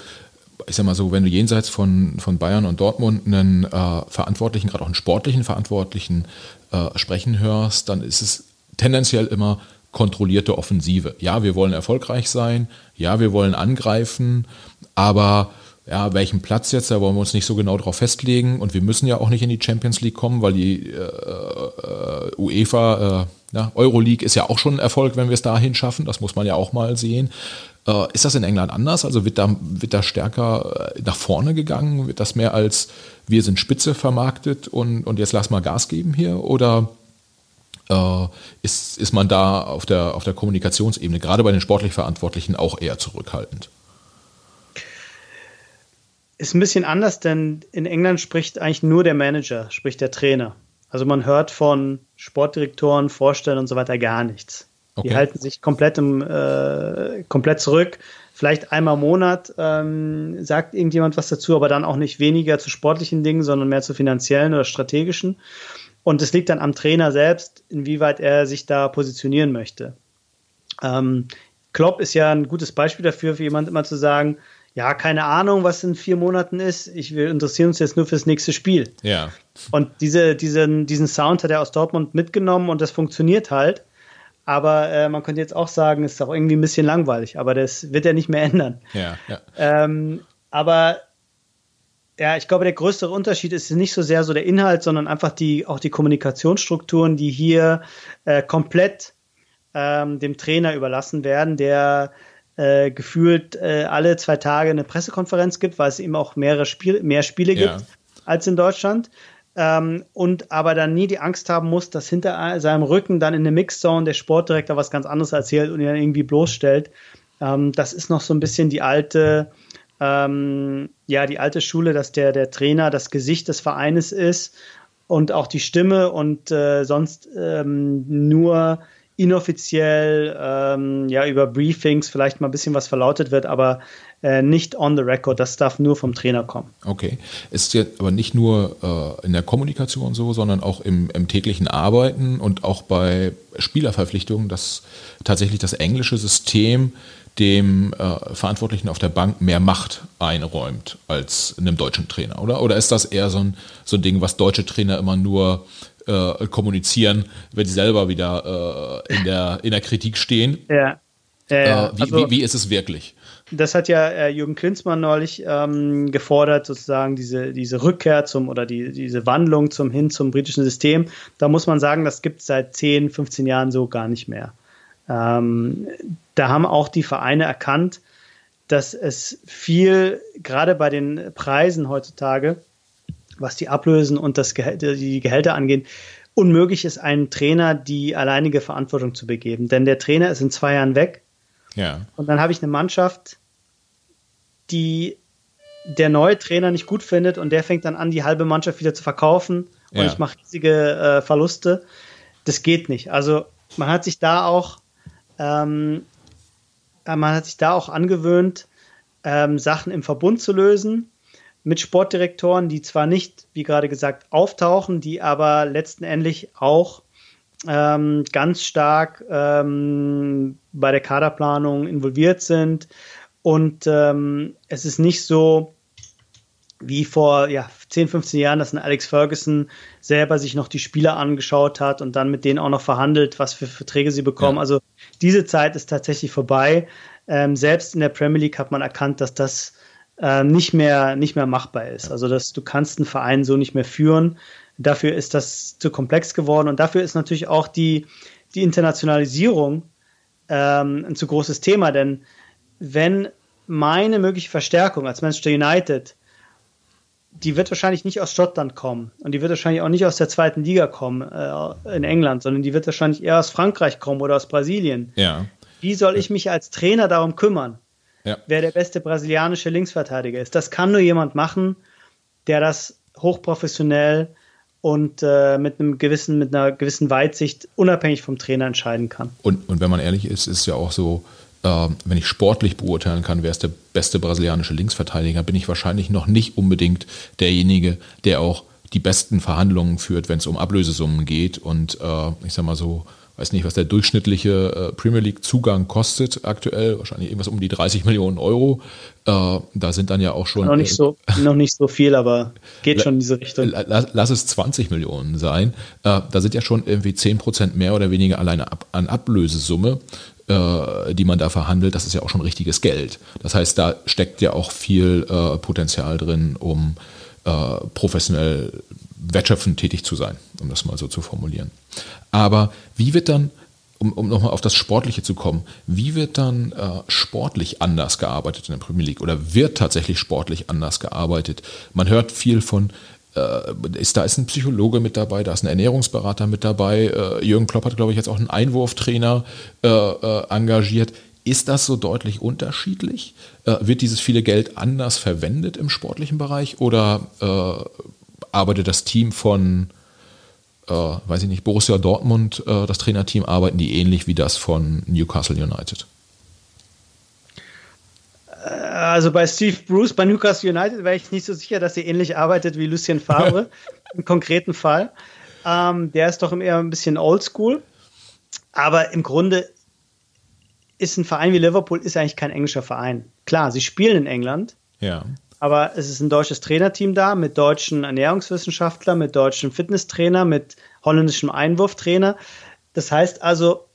ich sag mal so, wenn du jenseits von, von Bayern und Dortmund einen äh, Verantwortlichen, gerade auch einen sportlichen Verantwortlichen äh, sprechen hörst, dann ist es tendenziell immer kontrollierte Offensive. Ja, wir wollen erfolgreich sein, ja, wir wollen angreifen, aber ja, welchen Platz jetzt, da wollen wir uns nicht so genau darauf festlegen und wir müssen ja auch nicht in die Champions League kommen, weil die äh, äh, UEFA, äh, ja, Euroleague ist ja auch schon ein Erfolg, wenn wir es dahin schaffen, das muss man ja auch mal sehen. Äh, ist das in England anders? Also wird da, wird da stärker äh, nach vorne gegangen? Wird das mehr als wir sind Spitze vermarktet und, und jetzt lass mal Gas geben hier? Oder äh, ist, ist man da auf der, auf der Kommunikationsebene, gerade bei den sportlich Verantwortlichen, auch eher zurückhaltend? Ist ein bisschen anders, denn in England spricht eigentlich nur der Manager, spricht der Trainer. Also man hört von Sportdirektoren, Vorstellern und so weiter gar nichts. Okay. Die halten sich komplett, im, äh, komplett zurück. Vielleicht einmal im Monat ähm, sagt irgendjemand was dazu, aber dann auch nicht weniger zu sportlichen Dingen, sondern mehr zu finanziellen oder strategischen. Und es liegt dann am Trainer selbst, inwieweit er sich da positionieren möchte. Ähm, Klopp ist ja ein gutes Beispiel dafür, für jemand immer zu sagen, ja, keine Ahnung, was in vier Monaten ist. Ich will interessieren uns jetzt nur fürs nächste Spiel. Ja. Und diese, diesen, diesen Sound hat er aus Dortmund mitgenommen und das funktioniert halt. Aber äh, man könnte jetzt auch sagen, es ist auch irgendwie ein bisschen langweilig, aber das wird er nicht mehr ändern. Ja, ja. Ähm, aber ja, ich glaube, der größere Unterschied ist nicht so sehr so der Inhalt, sondern einfach die, auch die Kommunikationsstrukturen, die hier äh, komplett ähm, dem Trainer überlassen werden, der äh, gefühlt äh, alle zwei Tage eine Pressekonferenz gibt, weil es eben auch mehrere Spiel, mehr Spiele gibt ja. als in Deutschland. Ähm, und aber dann nie die Angst haben muss, dass hinter seinem Rücken dann in der Mixzone der Sportdirektor was ganz anderes erzählt und ihn dann irgendwie bloßstellt. Ähm, das ist noch so ein bisschen die alte ähm, ja die alte Schule, dass der, der Trainer das Gesicht des Vereines ist und auch die Stimme und äh, sonst ähm, nur inoffiziell ähm, ja über Briefings vielleicht mal ein bisschen was verlautet wird, aber äh, nicht on the record. Das darf nur vom Trainer kommen. Okay. Ist jetzt aber nicht nur äh, in der Kommunikation so, sondern auch im, im, täglichen Arbeiten und auch bei Spielerverpflichtungen, dass tatsächlich das englische System dem äh, Verantwortlichen auf der Bank mehr Macht einräumt als einem deutschen Trainer, oder? Oder ist das eher so ein, so ein Ding, was deutsche Trainer immer nur äh, kommunizieren, wenn sie selber wieder äh, in, der, in der Kritik stehen? Ja. Äh, wie, also, wie, wie, ist es wirklich? das hat ja äh, Jürgen Klinsmann neulich ähm, gefordert, sozusagen diese, diese Rückkehr zum oder die, diese Wandlung zum hin zum britischen System. Da muss man sagen, das gibt es seit 10, 15 Jahren so gar nicht mehr. Ähm, da haben auch die Vereine erkannt, dass es viel, gerade bei den Preisen heutzutage, was die Ablösen und das Gehäl die Gehälter angeht, unmöglich ist, einen Trainer die alleinige Verantwortung zu begeben. Denn der Trainer ist in zwei Jahren weg. Ja. Und dann habe ich eine Mannschaft, die der neue Trainer nicht gut findet und der fängt dann an, die halbe Mannschaft wieder zu verkaufen und ja. ich mache riesige äh, Verluste. Das geht nicht. Also man hat sich da auch ähm, äh, man hat sich da auch angewöhnt, ähm, Sachen im Verbund zu lösen mit Sportdirektoren, die zwar nicht, wie gerade gesagt, auftauchen, die aber letztendlich auch ähm, ganz stark ähm, bei der Kaderplanung involviert sind. Und ähm, es ist nicht so wie vor ja, 10, 15 Jahren, dass ein Alex Ferguson selber sich noch die Spieler angeschaut hat und dann mit denen auch noch verhandelt, was für Verträge sie bekommen. Ja. Also diese Zeit ist tatsächlich vorbei. Ähm, selbst in der Premier League hat man erkannt, dass das äh, nicht mehr nicht mehr machbar ist. Also dass du kannst einen Verein so nicht mehr führen. Dafür ist das zu komplex geworden und dafür ist natürlich auch die die Internationalisierung ähm, ein zu großes Thema, denn wenn meine mögliche Verstärkung als Manchester United die wird wahrscheinlich nicht aus Schottland kommen und die wird wahrscheinlich auch nicht aus der zweiten Liga kommen äh, in England, sondern die wird wahrscheinlich eher aus Frankreich kommen oder aus Brasilien. Ja. Wie soll ich mich als Trainer darum kümmern, ja. wer der beste brasilianische Linksverteidiger ist? Das kann nur jemand machen, der das hochprofessionell und äh, mit einem gewissen, mit einer gewissen Weitsicht unabhängig vom Trainer entscheiden kann. Und, und wenn man ehrlich ist, ist es ja auch so, äh, wenn ich sportlich beurteilen kann, wer ist der beste brasilianische Linksverteidiger, bin ich wahrscheinlich noch nicht unbedingt derjenige, der auch die besten Verhandlungen führt, wenn es um Ablösesummen geht. Und äh, ich sag mal so, weiß nicht, was der durchschnittliche äh, Premier League Zugang kostet aktuell, wahrscheinlich irgendwas um die 30 Millionen Euro. Äh, da sind dann ja auch schon. Noch nicht so, noch nicht so viel, aber geht schon in diese Richtung. Lass, lass es 20 Millionen sein. Äh, da sind ja schon irgendwie 10 Prozent mehr oder weniger alleine ab, an Ablösesumme äh, die man da verhandelt, das ist ja auch schon richtiges Geld. Das heißt, da steckt ja auch viel äh, Potenzial drin, um äh, professionell wertschöpfend tätig zu sein, um das mal so zu formulieren. Aber wie wird dann, um, um nochmal auf das Sportliche zu kommen, wie wird dann äh, sportlich anders gearbeitet in der Premier League oder wird tatsächlich sportlich anders gearbeitet? Man hört viel von äh, ist, da ist ein Psychologe mit dabei, da ist ein Ernährungsberater mit dabei. Äh, Jürgen Klopp hat, glaube ich, jetzt auch einen Einwurftrainer äh, engagiert. Ist das so deutlich unterschiedlich? Wird dieses viele Geld anders verwendet im sportlichen Bereich oder arbeitet das Team von, weiß ich nicht, Borussia Dortmund, das Trainerteam, arbeiten die ähnlich wie das von Newcastle United? also bei Steve Bruce, bei Newcastle United wäre ich nicht so sicher, dass er ähnlich arbeitet wie Lucien Favre [LAUGHS] im konkreten Fall. Ähm, der ist doch eher ein bisschen oldschool. Aber im Grunde ist ein Verein wie Liverpool ist eigentlich kein englischer Verein. Klar, sie spielen in England. Ja. Aber es ist ein deutsches Trainerteam da mit deutschen Ernährungswissenschaftlern, mit deutschen Fitnesstrainer, mit holländischem Einwurftrainer. Das heißt also,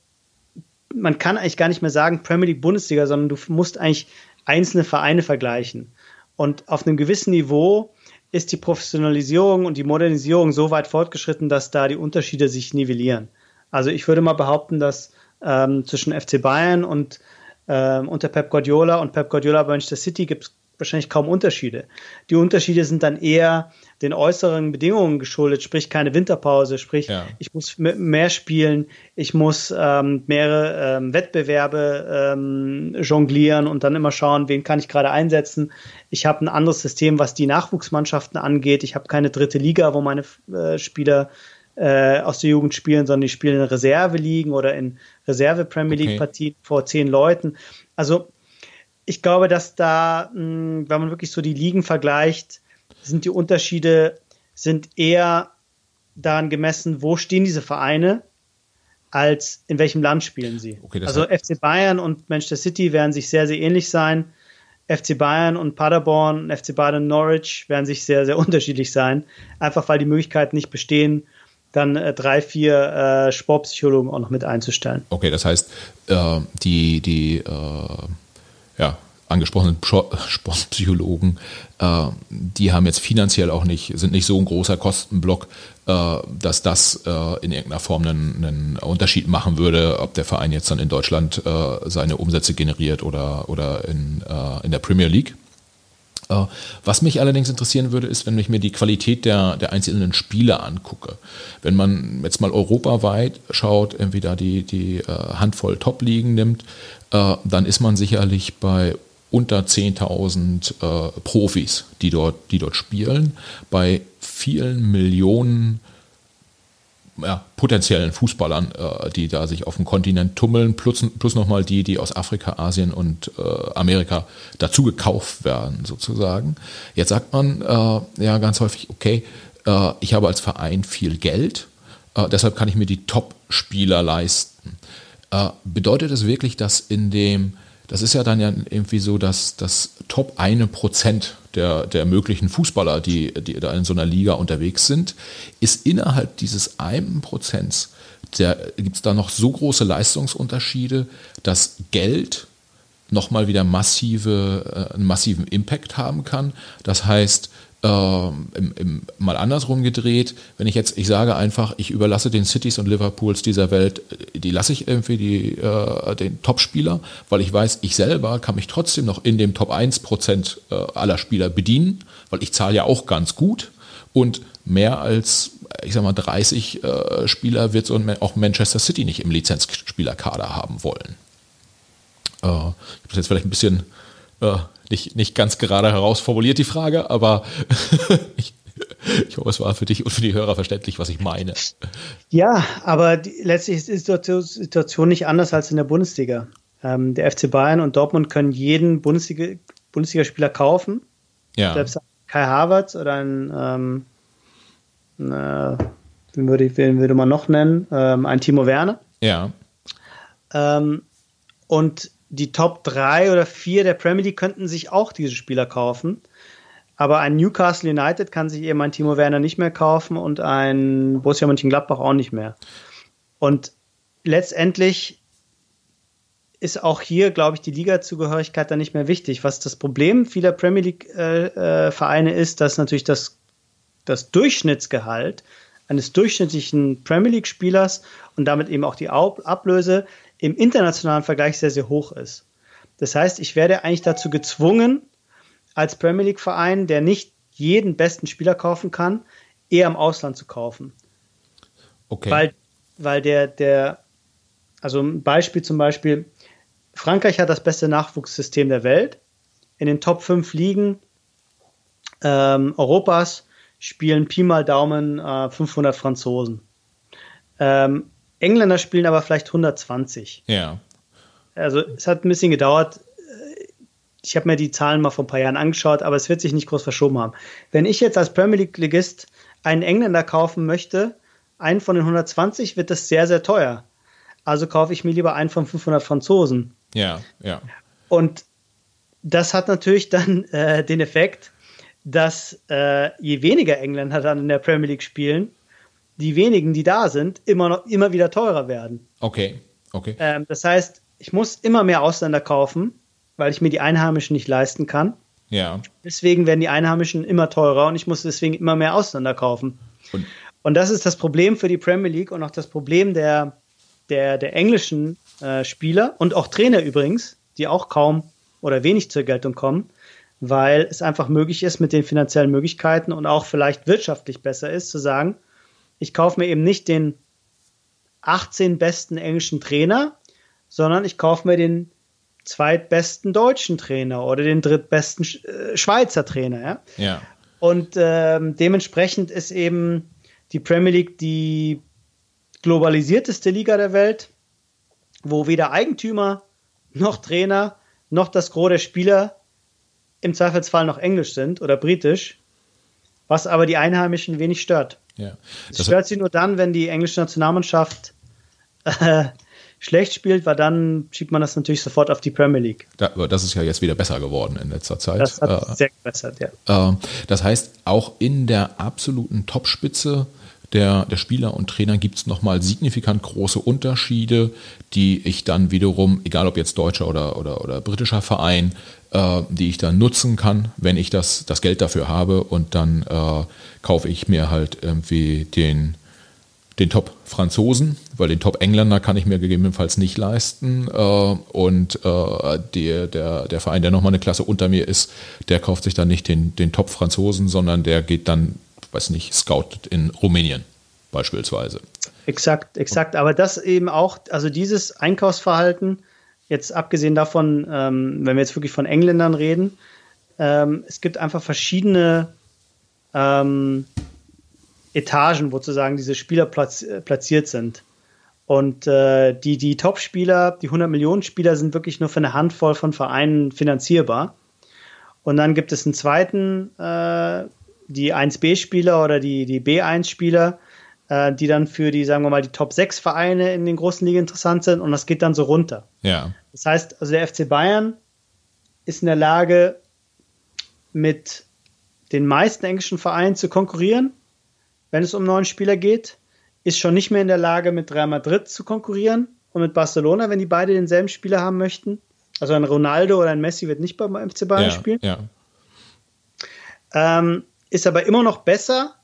man kann eigentlich gar nicht mehr sagen Premier League Bundesliga, sondern du musst eigentlich einzelne Vereine vergleichen. Und auf einem gewissen Niveau ist die Professionalisierung und die Modernisierung so weit fortgeschritten, dass da die Unterschiede sich nivellieren. Also ich würde mal behaupten, dass ähm, zwischen FC Bayern und ähm, unter Pep Guardiola und Pep Guardiola bei Manchester City gibt es wahrscheinlich kaum Unterschiede. Die Unterschiede sind dann eher den äußeren Bedingungen geschuldet, sprich keine Winterpause, sprich ja. ich muss mehr spielen, ich muss ähm, mehrere ähm, Wettbewerbe ähm, jonglieren und dann immer schauen, wen kann ich gerade einsetzen. Ich habe ein anderes System, was die Nachwuchsmannschaften angeht. Ich habe keine dritte Liga, wo meine äh, Spieler äh, aus der Jugend spielen, sondern die spielen in Reserve ligen oder in Reserve Premier League Partien vor zehn Leuten. Also ich glaube, dass da, hm, wenn man wirklich so die Ligen vergleicht, sind die Unterschiede sind eher daran gemessen, wo stehen diese Vereine, als in welchem Land spielen sie. Okay, also FC Bayern und Manchester City werden sich sehr, sehr ähnlich sein. FC Bayern und Paderborn, FC Bayern und Norwich werden sich sehr, sehr [LAUGHS] unterschiedlich sein. Einfach weil die Möglichkeiten nicht bestehen, dann äh, drei, vier äh, Sportpsychologen auch noch mit einzustellen. Okay, das heißt, äh, die, die äh, ja, angesprochenen Sportpsychologen, äh, die haben jetzt finanziell auch nicht, sind nicht so ein großer Kostenblock, äh, dass das äh, in irgendeiner Form einen, einen, Unterschied machen würde, ob der Verein jetzt dann in Deutschland äh, seine Umsätze generiert oder, oder in, äh, in der Premier League. Äh, was mich allerdings interessieren würde, ist, wenn ich mir die Qualität der, der einzelnen Spiele angucke. Wenn man jetzt mal europaweit schaut, irgendwie da die, die Handvoll Top-Ligen nimmt, dann ist man sicherlich bei unter 10.000 äh, Profis, die dort, die dort spielen, bei vielen Millionen ja, potenziellen Fußballern, äh, die da sich auf dem Kontinent tummeln, plus, plus nochmal die, die aus Afrika, Asien und äh, Amerika dazu gekauft werden, sozusagen. Jetzt sagt man äh, ja ganz häufig, okay, äh, ich habe als Verein viel Geld, äh, deshalb kann ich mir die Top-Spieler leisten. Äh, bedeutet es wirklich, dass in dem das ist ja dann ja irgendwie so, dass das Top eine Prozent der, der möglichen Fußballer, die, die da in so einer Liga unterwegs sind, ist innerhalb dieses einen Prozents, gibt es da noch so große Leistungsunterschiede, dass Geld nochmal wieder massive, äh, einen massiven Impact haben kann. Das heißt, ähm, im, mal andersrum gedreht, wenn ich jetzt, ich sage einfach, ich überlasse den Cities und Liverpools dieser Welt, äh, die lasse ich irgendwie die, äh, den Topspieler, weil ich weiß, ich selber kann mich trotzdem noch in dem Top 1 Prozent äh, aller Spieler bedienen, weil ich zahle ja auch ganz gut und mehr als, ich sag mal, 30 äh, Spieler wird so auch Manchester City nicht im Lizenzspielerkader haben wollen. Äh, ich habe das jetzt vielleicht ein bisschen äh, nicht, nicht ganz gerade herausformuliert, die Frage, aber [LAUGHS] ich, ich hoffe, es war für dich und für die Hörer verständlich, was ich meine. Ja, aber die, letztlich ist die Situation nicht anders als in der Bundesliga. Ähm, der FC Bayern und Dortmund können jeden Bundesliga, Bundesligaspieler kaufen. Ja. Selbst Kai Havertz oder ein, ähm, äh, wen, würde, wen würde man noch nennen? Ähm, ein Timo Werner. Ja. Ähm, und die Top 3 oder 4 der Premier League könnten sich auch diese Spieler kaufen. Aber ein Newcastle United kann sich eben ein Timo Werner nicht mehr kaufen und ein Borussia Mönchengladbach auch nicht mehr. Und letztendlich ist auch hier, glaube ich, die Liga-Zugehörigkeit dann nicht mehr wichtig. Was das Problem vieler Premier League-Vereine äh, äh, ist, dass natürlich das, das Durchschnittsgehalt eines durchschnittlichen Premier League-Spielers und damit eben auch die Ablöse im internationalen Vergleich sehr, sehr hoch ist. Das heißt, ich werde eigentlich dazu gezwungen, als Premier League-Verein, der nicht jeden besten Spieler kaufen kann, eher im Ausland zu kaufen. Okay. Weil, weil der, der, also ein Beispiel zum Beispiel, Frankreich hat das beste Nachwuchssystem der Welt. In den Top 5 Ligen ähm, Europas spielen Pi mal Daumen äh, 500 Franzosen. Ähm, Engländer spielen aber vielleicht 120. Ja. Also es hat ein bisschen gedauert. Ich habe mir die Zahlen mal vor ein paar Jahren angeschaut, aber es wird sich nicht groß verschoben haben. Wenn ich jetzt als Premier League-Ligist einen Engländer kaufen möchte, einen von den 120, wird das sehr, sehr teuer. Also kaufe ich mir lieber einen von 500 Franzosen. Ja, ja. Und das hat natürlich dann äh, den Effekt, dass äh, je weniger Engländer dann in der Premier League spielen, die wenigen, die da sind, immer noch immer wieder teurer werden. Okay, okay. Ähm, das heißt, ich muss immer mehr Ausländer kaufen, weil ich mir die Einheimischen nicht leisten kann. Ja. Deswegen werden die Einheimischen immer teurer und ich muss deswegen immer mehr Ausländer kaufen. Und, und das ist das Problem für die Premier League und auch das Problem der, der, der englischen äh, Spieler und auch Trainer übrigens, die auch kaum oder wenig zur Geltung kommen, weil es einfach möglich ist mit den finanziellen Möglichkeiten und auch vielleicht wirtschaftlich besser ist, zu sagen, ich kaufe mir eben nicht den 18 besten englischen Trainer, sondern ich kaufe mir den zweitbesten deutschen Trainer oder den drittbesten äh, Schweizer Trainer. Ja. ja. Und ähm, dementsprechend ist eben die Premier League die globalisierteste Liga der Welt, wo weder Eigentümer noch Trainer noch das Gros der Spieler im Zweifelsfall noch Englisch sind oder Britisch, was aber die Einheimischen wenig stört. Ja. Das stört sie nur dann, wenn die englische Nationalmannschaft äh, schlecht spielt, weil dann schiebt man das natürlich sofort auf die Premier League. Da, das ist ja jetzt wieder besser geworden in letzter Zeit. Das hat äh, sehr gebessert, ja. Äh, das heißt, auch in der absoluten Topspitze der, der Spieler und Trainer gibt es nochmal signifikant große Unterschiede, die ich dann wiederum, egal ob jetzt deutscher oder, oder, oder britischer Verein, äh, die ich dann nutzen kann, wenn ich das, das Geld dafür habe und dann äh, kaufe ich mir halt irgendwie den, den Top-Franzosen, weil den Top-Engländer kann ich mir gegebenenfalls nicht leisten. Äh, und äh, der, der, der Verein, der nochmal eine Klasse unter mir ist, der kauft sich dann nicht den, den Top-Franzosen, sondern der geht dann, weiß nicht, scoutet in Rumänien beispielsweise. Exakt, exakt. Aber das eben auch, also dieses Einkaufsverhalten, jetzt abgesehen davon, ähm, wenn wir jetzt wirklich von Engländern reden, ähm, es gibt einfach verschiedene ähm, Etagen, wo sozusagen diese Spieler platz, äh, platziert sind. Und äh, die, die Top-Spieler, die 100 Millionen Spieler sind wirklich nur für eine Handvoll von Vereinen finanzierbar. Und dann gibt es einen zweiten, äh, die 1B-Spieler oder die, die B1-Spieler, äh, die dann für die, sagen wir mal, die Top 6 Vereine in den großen Ligen interessant sind und das geht dann so runter. Ja. Das heißt, also der FC Bayern ist in der Lage, mit den meisten englischen Vereinen zu konkurrieren, wenn es um neuen Spieler geht, ist schon nicht mehr in der Lage, mit Real Madrid zu konkurrieren und mit Barcelona, wenn die beide denselben Spieler haben möchten. Also ein Ronaldo oder ein Messi wird nicht beim FC Bayern ja, spielen. Ja. Ähm, ist aber immer noch besser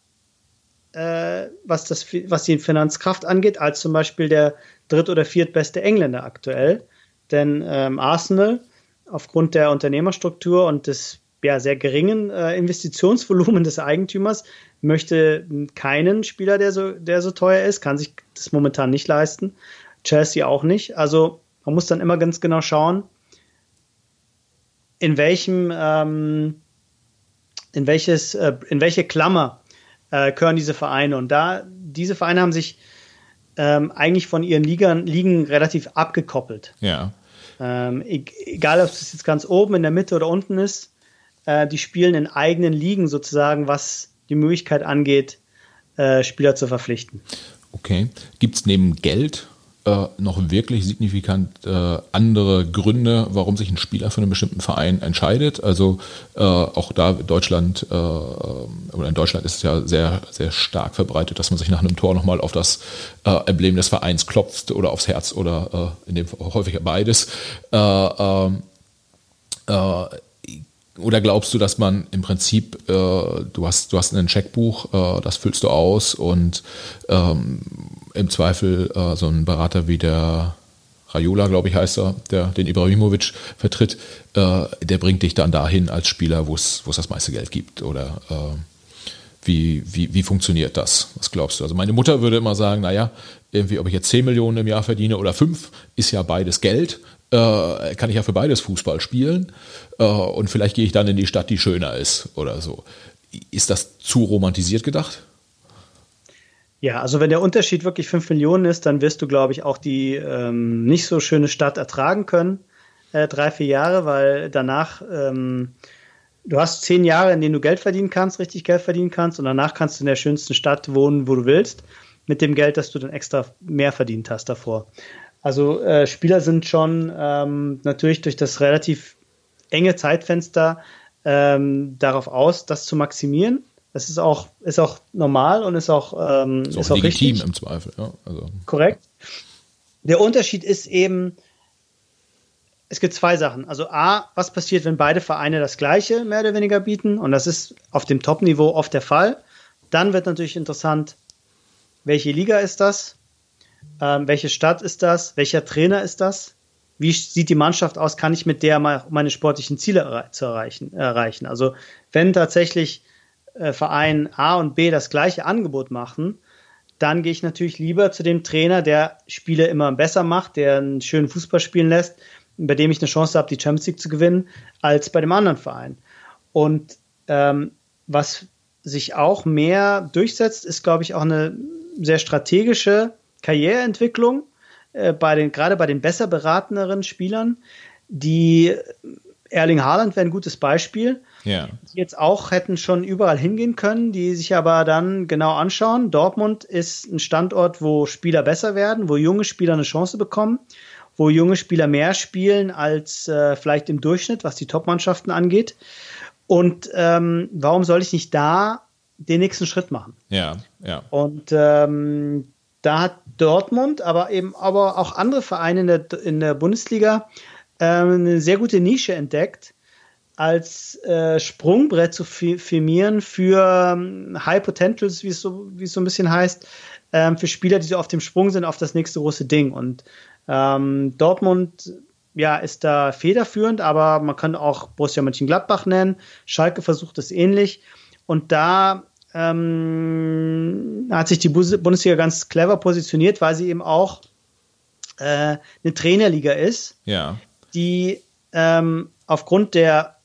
äh, was, das, was die Finanzkraft angeht, als zum Beispiel der dritt- oder viertbeste Engländer aktuell. Denn ähm, Arsenal, aufgrund der Unternehmerstruktur und des ja, sehr geringen äh, Investitionsvolumen des Eigentümers, möchte keinen Spieler, der so, der so teuer ist, kann sich das momentan nicht leisten. Chelsea auch nicht. Also man muss dann immer ganz genau schauen, in welchem, ähm, in welches, äh, in welche Klammer äh, gehören diese Vereine. Und da, diese Vereine haben sich ähm, eigentlich von ihren Ligern, Ligen relativ abgekoppelt. Ja. Ähm, egal, ob es jetzt ganz oben, in der Mitte oder unten ist, äh, die spielen in eigenen Ligen sozusagen, was die Möglichkeit angeht, äh, Spieler zu verpflichten. Okay. Gibt es neben Geld äh, noch wirklich signifikant äh, andere Gründe, warum sich ein Spieler für einen bestimmten Verein entscheidet. Also äh, auch da Deutschland äh, oder in Deutschland ist es ja sehr, sehr stark verbreitet, dass man sich nach einem Tor nochmal auf das äh, Emblem des Vereins klopft oder aufs Herz oder äh, in dem häufiger beides. Ähm, oder glaubst du, dass man im Prinzip, äh, du, hast, du hast ein Checkbuch, äh, das füllst du aus und ähm, im Zweifel äh, so ein Berater wie der Raiola, glaube ich, heißt er, der den Ibrahimovic vertritt, äh, der bringt dich dann dahin als Spieler, wo es das meiste Geld gibt? Oder äh, wie, wie, wie funktioniert das? Was glaubst du? Also meine Mutter würde immer sagen, naja, irgendwie, ob ich jetzt 10 Millionen im Jahr verdiene oder 5, ist ja beides Geld. Äh, kann ich ja für beides Fußball spielen. Äh, und vielleicht gehe ich dann in die Stadt, die schöner ist oder so. Ist das zu romantisiert gedacht? Ja, also wenn der Unterschied wirklich 5 Millionen ist, dann wirst du, glaube ich, auch die ähm, nicht so schöne Stadt ertragen können, äh, drei, vier Jahre, weil danach, ähm, du hast zehn Jahre, in denen du Geld verdienen kannst, richtig Geld verdienen kannst und danach kannst du in der schönsten Stadt wohnen, wo du willst, mit dem Geld, das du dann extra mehr verdient hast davor. Also äh, Spieler sind schon ähm, natürlich durch das relativ enge Zeitfenster ähm, darauf aus, das zu maximieren. Das ist auch, ist auch normal und ist auch, ähm, ist auch, ist auch legitim richtig. im Zweifel. Ja, also. Korrekt. Der Unterschied ist eben, es gibt zwei Sachen. Also A, was passiert, wenn beide Vereine das Gleiche mehr oder weniger bieten? Und das ist auf dem Top-Niveau oft der Fall. Dann wird natürlich interessant, welche Liga ist das? Ähm, welche Stadt ist das? Welcher Trainer ist das? Wie sieht die Mannschaft aus? Kann ich mit der meine sportlichen Ziele zu erreichen, erreichen? Also wenn tatsächlich äh, Verein A und B das gleiche Angebot machen, dann gehe ich natürlich lieber zu dem Trainer, der Spiele immer besser macht, der einen schönen Fußball spielen lässt, bei dem ich eine Chance habe, die Champions League zu gewinnen, als bei dem anderen Verein. Und ähm, was sich auch mehr durchsetzt, ist, glaube ich, auch eine sehr strategische Karriereentwicklung äh, bei den, gerade bei den besser berateneren Spielern, die Erling Haaland wäre ein gutes Beispiel, ja. die jetzt auch hätten schon überall hingehen können, die sich aber dann genau anschauen. Dortmund ist ein Standort, wo Spieler besser werden, wo junge Spieler eine Chance bekommen, wo junge Spieler mehr spielen als äh, vielleicht im Durchschnitt, was die Top-Mannschaften angeht. Und ähm, warum soll ich nicht da den nächsten Schritt machen. Ja, ja. Und ähm, da hat Dortmund, aber eben aber auch andere Vereine in der, in der Bundesliga ähm, eine sehr gute Nische entdeckt, als äh, Sprungbrett zu firmieren für ähm, High Potentials, wie es so, wie es so ein bisschen heißt, ähm, für Spieler, die so auf dem Sprung sind auf das nächste große Ding. Und ähm, Dortmund ja, ist da federführend, aber man kann auch Borussia Mönchengladbach nennen. Schalke versucht es ähnlich. Und da ähm, hat sich die Bundesliga ganz clever positioniert, weil sie eben auch äh, eine Trainerliga ist, ja. die ähm, aufgrund der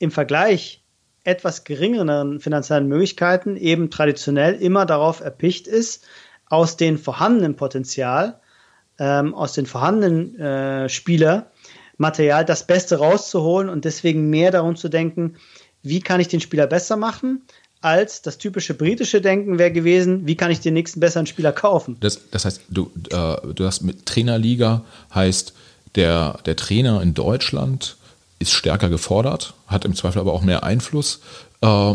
im Vergleich etwas geringeren finanziellen Möglichkeiten eben traditionell immer darauf erpicht ist, aus den vorhandenen Potenzial, ähm, aus den vorhandenen äh, Spielermaterial das Beste rauszuholen und deswegen mehr darum zu denken, wie kann ich den Spieler besser machen, als das typische britische Denken wäre gewesen, wie kann ich den nächsten besseren Spieler kaufen. Das, das heißt, du, äh, du hast mit Trainerliga heißt, der, der Trainer in Deutschland ist stärker gefordert, hat im Zweifel aber auch mehr Einfluss, äh,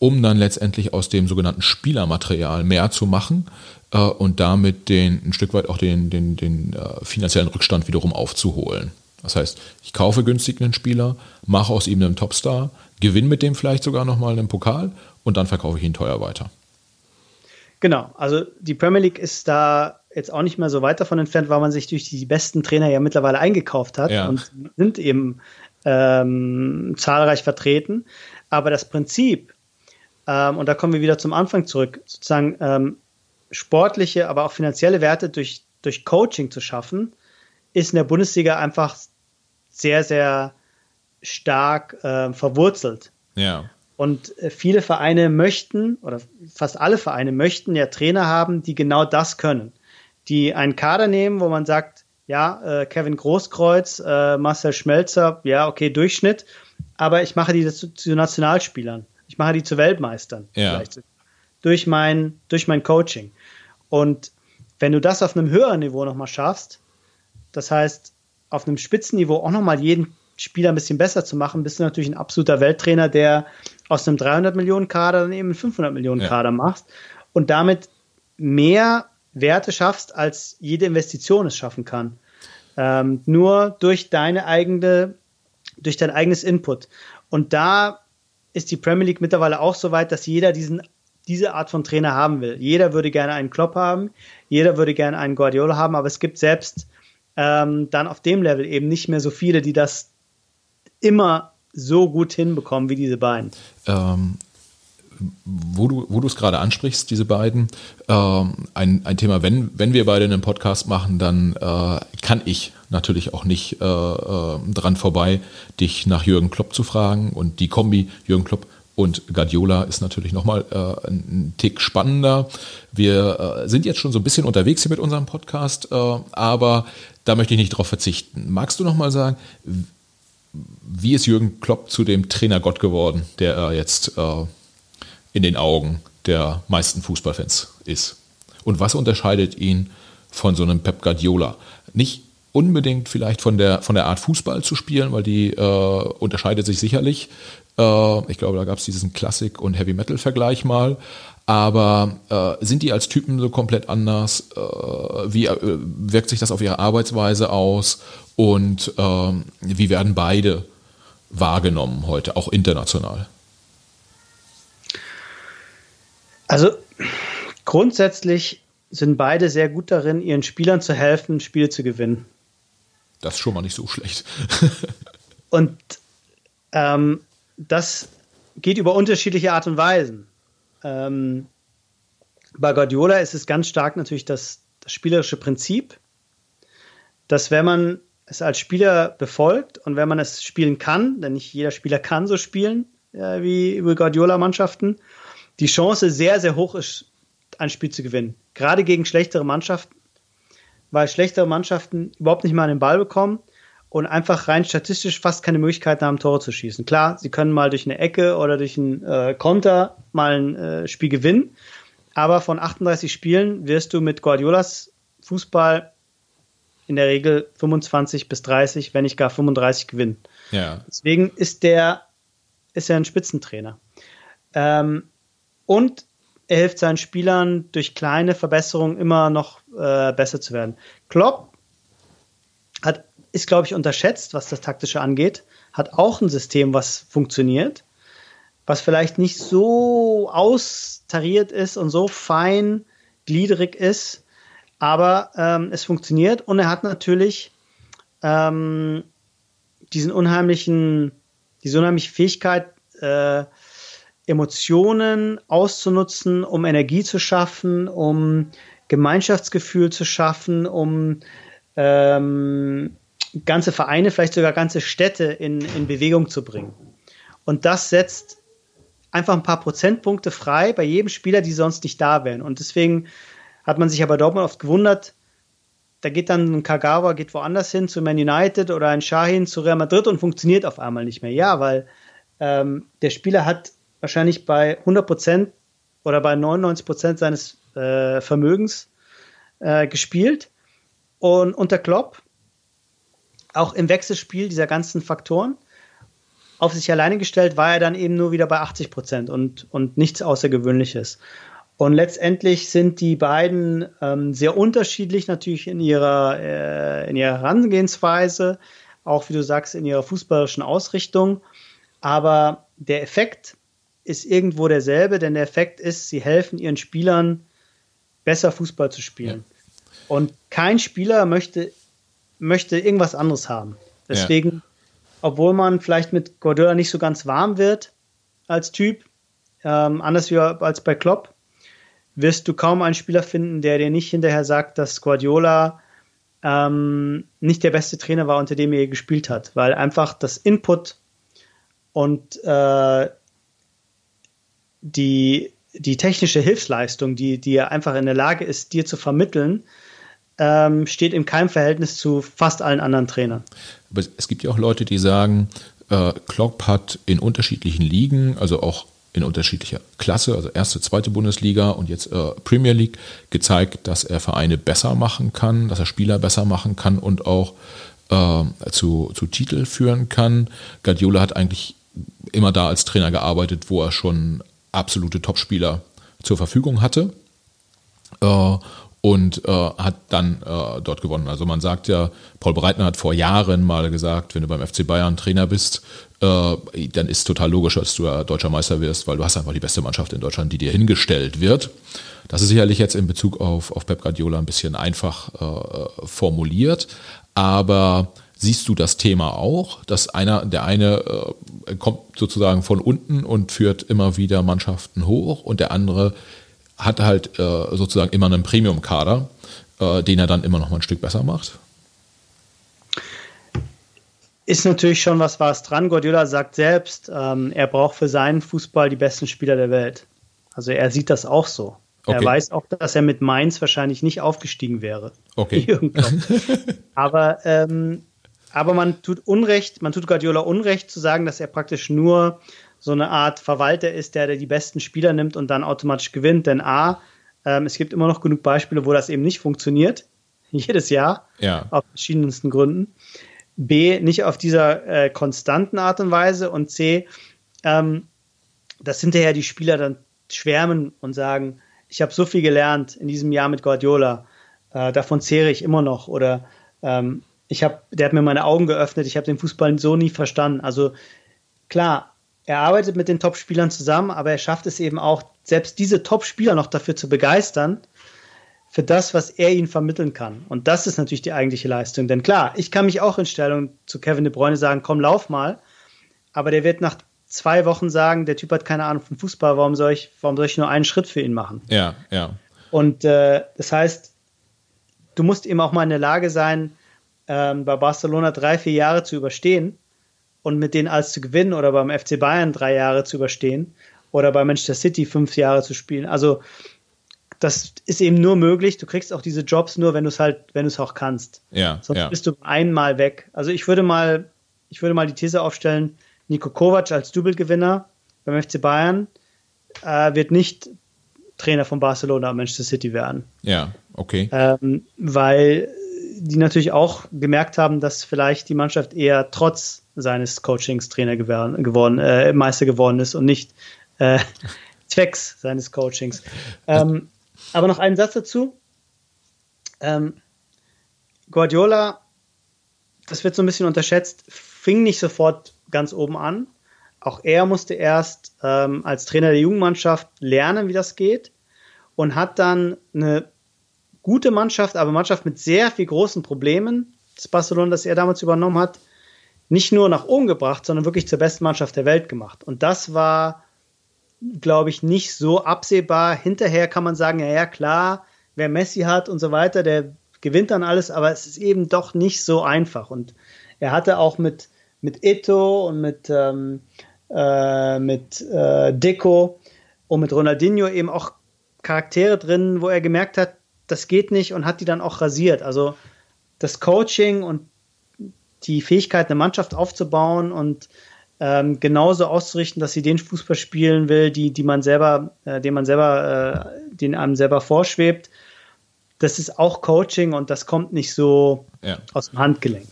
um dann letztendlich aus dem sogenannten Spielermaterial mehr zu machen äh, und damit den, ein Stück weit auch den, den, den äh, finanziellen Rückstand wiederum aufzuholen. Das heißt, ich kaufe günstig einen Spieler, mache aus ihm einen Topstar, gewinne mit dem vielleicht sogar nochmal einen Pokal und dann verkaufe ich ihn teuer weiter. Genau, also die Premier League ist da jetzt auch nicht mehr so weit davon entfernt, weil man sich durch die besten Trainer ja mittlerweile eingekauft hat ja. und sind eben ähm, zahlreich vertreten. Aber das Prinzip, ähm, und da kommen wir wieder zum Anfang zurück, sozusagen ähm, sportliche, aber auch finanzielle Werte durch, durch Coaching zu schaffen, ist in der Bundesliga einfach sehr, sehr stark äh, verwurzelt. Ja. Und äh, viele Vereine möchten, oder fast alle Vereine möchten ja Trainer haben, die genau das können. Die einen Kader nehmen, wo man sagt, ja, äh, Kevin Großkreuz, äh, Marcel Schmelzer, ja, okay, Durchschnitt, aber ich mache die zu, zu Nationalspielern. Ich mache die zu Weltmeistern. Ja. Durch mein, durch mein Coaching. Und wenn du das auf einem höheren Niveau nochmal schaffst, das heißt, auf einem Spitzenniveau auch nochmal jeden Spieler ein bisschen besser zu machen, bist du natürlich ein absoluter Welttrainer, der aus einem 300 Millionen Kader dann eben einen 500 Millionen Kader ja. machst und damit mehr Werte schaffst, als jede Investition es schaffen kann. Ähm, nur durch deine eigene, durch dein eigenes Input. Und da ist die Premier League mittlerweile auch so weit, dass jeder diesen, diese Art von Trainer haben will. Jeder würde gerne einen Klopp haben, jeder würde gerne einen Guardiola haben, aber es gibt selbst ähm, dann auf dem Level eben nicht mehr so viele, die das immer so gut hinbekommen wie diese beiden. Ähm, wo du, wo es gerade ansprichst, diese beiden, ähm, ein, ein Thema, wenn, wenn wir beide einen Podcast machen, dann äh, kann ich natürlich auch nicht äh, äh, dran vorbei, dich nach Jürgen Klopp zu fragen. Und die Kombi Jürgen Klopp und Guardiola ist natürlich nochmal äh, ein Tick spannender. Wir äh, sind jetzt schon so ein bisschen unterwegs hier mit unserem Podcast, äh, aber da möchte ich nicht drauf verzichten. Magst du nochmal sagen, wie ist Jürgen Klopp zu dem Trainergott geworden, der er jetzt äh, in den Augen der meisten Fußballfans ist? Und was unterscheidet ihn von so einem Pep Guardiola? Nicht unbedingt vielleicht von der, von der Art Fußball zu spielen, weil die äh, unterscheidet sich sicherlich. Äh, ich glaube, da gab es diesen Klassik- und Heavy-Metal-Vergleich mal. Aber äh, sind die als Typen so komplett anders? Äh, wie äh, wirkt sich das auf ihre Arbeitsweise aus? Und ähm, wie werden beide wahrgenommen heute, auch international? Also grundsätzlich sind beide sehr gut darin, ihren Spielern zu helfen, Spiele zu gewinnen. Das ist schon mal nicht so schlecht. [LAUGHS] Und ähm, das geht über unterschiedliche Art und Weisen. Ähm, bei Guardiola ist es ganz stark natürlich das, das spielerische Prinzip, dass wenn man es als Spieler befolgt und wenn man es spielen kann, denn nicht jeder Spieler kann so spielen äh, wie über Guardiola-Mannschaften, die Chance sehr, sehr hoch ist, ein Spiel zu gewinnen. Gerade gegen schlechtere Mannschaften, weil schlechtere Mannschaften überhaupt nicht mal den Ball bekommen und einfach rein statistisch fast keine Möglichkeiten haben, Tore zu schießen. Klar, sie können mal durch eine Ecke oder durch einen äh, Konter mal ein äh, Spiel gewinnen, aber von 38 Spielen wirst du mit Guardiolas Fußball in der Regel 25 bis 30, wenn nicht gar 35 gewinnen. Ja. Deswegen ist der ist er ein Spitzentrainer. Ähm, und er hilft seinen Spielern durch kleine Verbesserungen immer noch äh, besser zu werden. Klopp hat, ist, glaube ich, unterschätzt, was das Taktische angeht, hat auch ein System, was funktioniert, was vielleicht nicht so austariert ist und so fein gliedrig ist, aber ähm, es funktioniert und er hat natürlich ähm, diesen unheimlichen, diese unheimliche Fähigkeit, äh, Emotionen auszunutzen, um Energie zu schaffen, um Gemeinschaftsgefühl zu schaffen, um ähm, ganze Vereine, vielleicht sogar ganze Städte in, in Bewegung zu bringen. Und das setzt einfach ein paar Prozentpunkte frei bei jedem Spieler, die sonst nicht da wären. Und deswegen hat man sich aber Dortmund oft gewundert, da geht dann ein Kagawa, geht woanders hin zu Man United oder ein Shahin zu Real Madrid und funktioniert auf einmal nicht mehr. Ja, weil ähm, der Spieler hat wahrscheinlich bei 100 Prozent oder bei 99 Prozent seines äh, Vermögens äh, gespielt. Und unter Klopp, auch im Wechselspiel dieser ganzen Faktoren, auf sich alleine gestellt, war er dann eben nur wieder bei 80 Prozent und, und nichts Außergewöhnliches. Und letztendlich sind die beiden ähm, sehr unterschiedlich natürlich in ihrer, äh, in ihrer Herangehensweise, auch wie du sagst, in ihrer fußballerischen Ausrichtung. Aber der Effekt ist irgendwo derselbe, denn der Effekt ist, sie helfen ihren Spielern besser Fußball zu spielen. Ja. Und kein Spieler möchte, möchte irgendwas anderes haben. Deswegen, ja. obwohl man vielleicht mit Guardiola nicht so ganz warm wird als Typ, ähm, anders wie als bei Klopp, wirst du kaum einen Spieler finden, der dir nicht hinterher sagt, dass Guardiola ähm, nicht der beste Trainer war, unter dem er gespielt hat, weil einfach das Input und äh, die, die technische Hilfsleistung, die, die er einfach in der Lage ist, dir zu vermitteln, ähm, steht in keinem Verhältnis zu fast allen anderen Trainern. Aber es gibt ja auch Leute, die sagen, äh, Klopp hat in unterschiedlichen Ligen, also auch in unterschiedlicher Klasse, also erste, zweite Bundesliga und jetzt äh, Premier League, gezeigt, dass er Vereine besser machen kann, dass er Spieler besser machen kann und auch äh, zu, zu Titel führen kann. Guardiola hat eigentlich immer da als Trainer gearbeitet, wo er schon absolute Topspieler zur Verfügung hatte äh, und äh, hat dann äh, dort gewonnen. Also man sagt ja, Paul Breitner hat vor Jahren mal gesagt, wenn du beim FC Bayern Trainer bist, äh, dann ist total logisch, dass du ja deutscher Meister wirst, weil du hast einfach die beste Mannschaft in Deutschland, die dir hingestellt wird. Das ist sicherlich jetzt in Bezug auf, auf Pep Guardiola ein bisschen einfach äh, formuliert, aber Siehst du das Thema auch, dass einer, der eine äh, kommt sozusagen von unten und führt immer wieder Mannschaften hoch und der andere hat halt äh, sozusagen immer einen Premium-Kader, äh, den er dann immer noch mal ein Stück besser macht? Ist natürlich schon was was dran. Guardiola sagt selbst, ähm, er braucht für seinen Fußball die besten Spieler der Welt. Also er sieht das auch so. Okay. Er weiß auch, dass er mit Mainz wahrscheinlich nicht aufgestiegen wäre. Okay. [LAUGHS] [LAUGHS] Aber ähm, aber man tut Unrecht, man tut Guardiola Unrecht zu sagen, dass er praktisch nur so eine Art Verwalter ist, der, der die besten Spieler nimmt und dann automatisch gewinnt. Denn A, ähm, es gibt immer noch genug Beispiele, wo das eben nicht funktioniert. [LAUGHS] Jedes Jahr. Ja. Aus verschiedensten Gründen. B, nicht auf dieser äh, konstanten Art und Weise. Und C, ähm, dass hinterher die Spieler dann schwärmen und sagen, ich habe so viel gelernt in diesem Jahr mit Guardiola, äh, davon zehre ich immer noch. Oder ähm, ich habe, der hat mir meine Augen geöffnet, ich habe den Fußball so nie verstanden. Also klar, er arbeitet mit den Top-Spielern zusammen, aber er schafft es eben auch, selbst diese Top-Spieler noch dafür zu begeistern, für das, was er ihnen vermitteln kann. Und das ist natürlich die eigentliche Leistung. Denn klar, ich kann mich auch in Stellung zu Kevin de Bruyne sagen, komm, lauf mal. Aber der wird nach zwei Wochen sagen, der Typ hat keine Ahnung von Fußball, warum soll ich, warum soll ich nur einen Schritt für ihn machen? Ja, ja. Und äh, das heißt, du musst eben auch mal in der Lage sein, ähm, bei Barcelona drei, vier Jahre zu überstehen und mit denen als zu gewinnen oder beim FC Bayern drei Jahre zu überstehen oder bei Manchester City fünf Jahre zu spielen. Also das ist eben nur möglich. Du kriegst auch diese Jobs nur, wenn du es halt, wenn du es auch kannst. Ja. Sonst ja. bist du einmal weg. Also ich würde mal, ich würde mal die These aufstellen, Nico Kovac als Double-Gewinner beim FC Bayern äh, wird nicht Trainer von Barcelona und Manchester City werden. Ja, okay. Ähm, weil die natürlich auch gemerkt haben, dass vielleicht die Mannschaft eher trotz seines Coachings Trainer geworden, geworden äh, Meister geworden ist und nicht äh, [LAUGHS] Zwecks seines Coachings. Ähm, aber noch einen Satz dazu. Ähm, Guardiola, das wird so ein bisschen unterschätzt, fing nicht sofort ganz oben an. Auch er musste erst ähm, als Trainer der Jugendmannschaft lernen, wie das geht und hat dann eine gute Mannschaft, aber Mannschaft mit sehr viel großen Problemen, das Barcelona, das er damals übernommen hat, nicht nur nach oben gebracht, sondern wirklich zur besten Mannschaft der Welt gemacht. Und das war, glaube ich, nicht so absehbar. Hinterher kann man sagen, ja, ja, klar, wer Messi hat und so weiter, der gewinnt dann alles, aber es ist eben doch nicht so einfach. Und er hatte auch mit, mit Ito und mit, ähm, äh, mit äh, Deco und mit Ronaldinho eben auch Charaktere drin, wo er gemerkt hat, das geht nicht und hat die dann auch rasiert. Also das Coaching und die Fähigkeit, eine Mannschaft aufzubauen und ähm, genauso auszurichten, dass sie den Fußball spielen will, die, die man selber, äh, den man selber, äh, den einem selber vorschwebt. Das ist auch Coaching und das kommt nicht so ja. aus dem Handgelenk.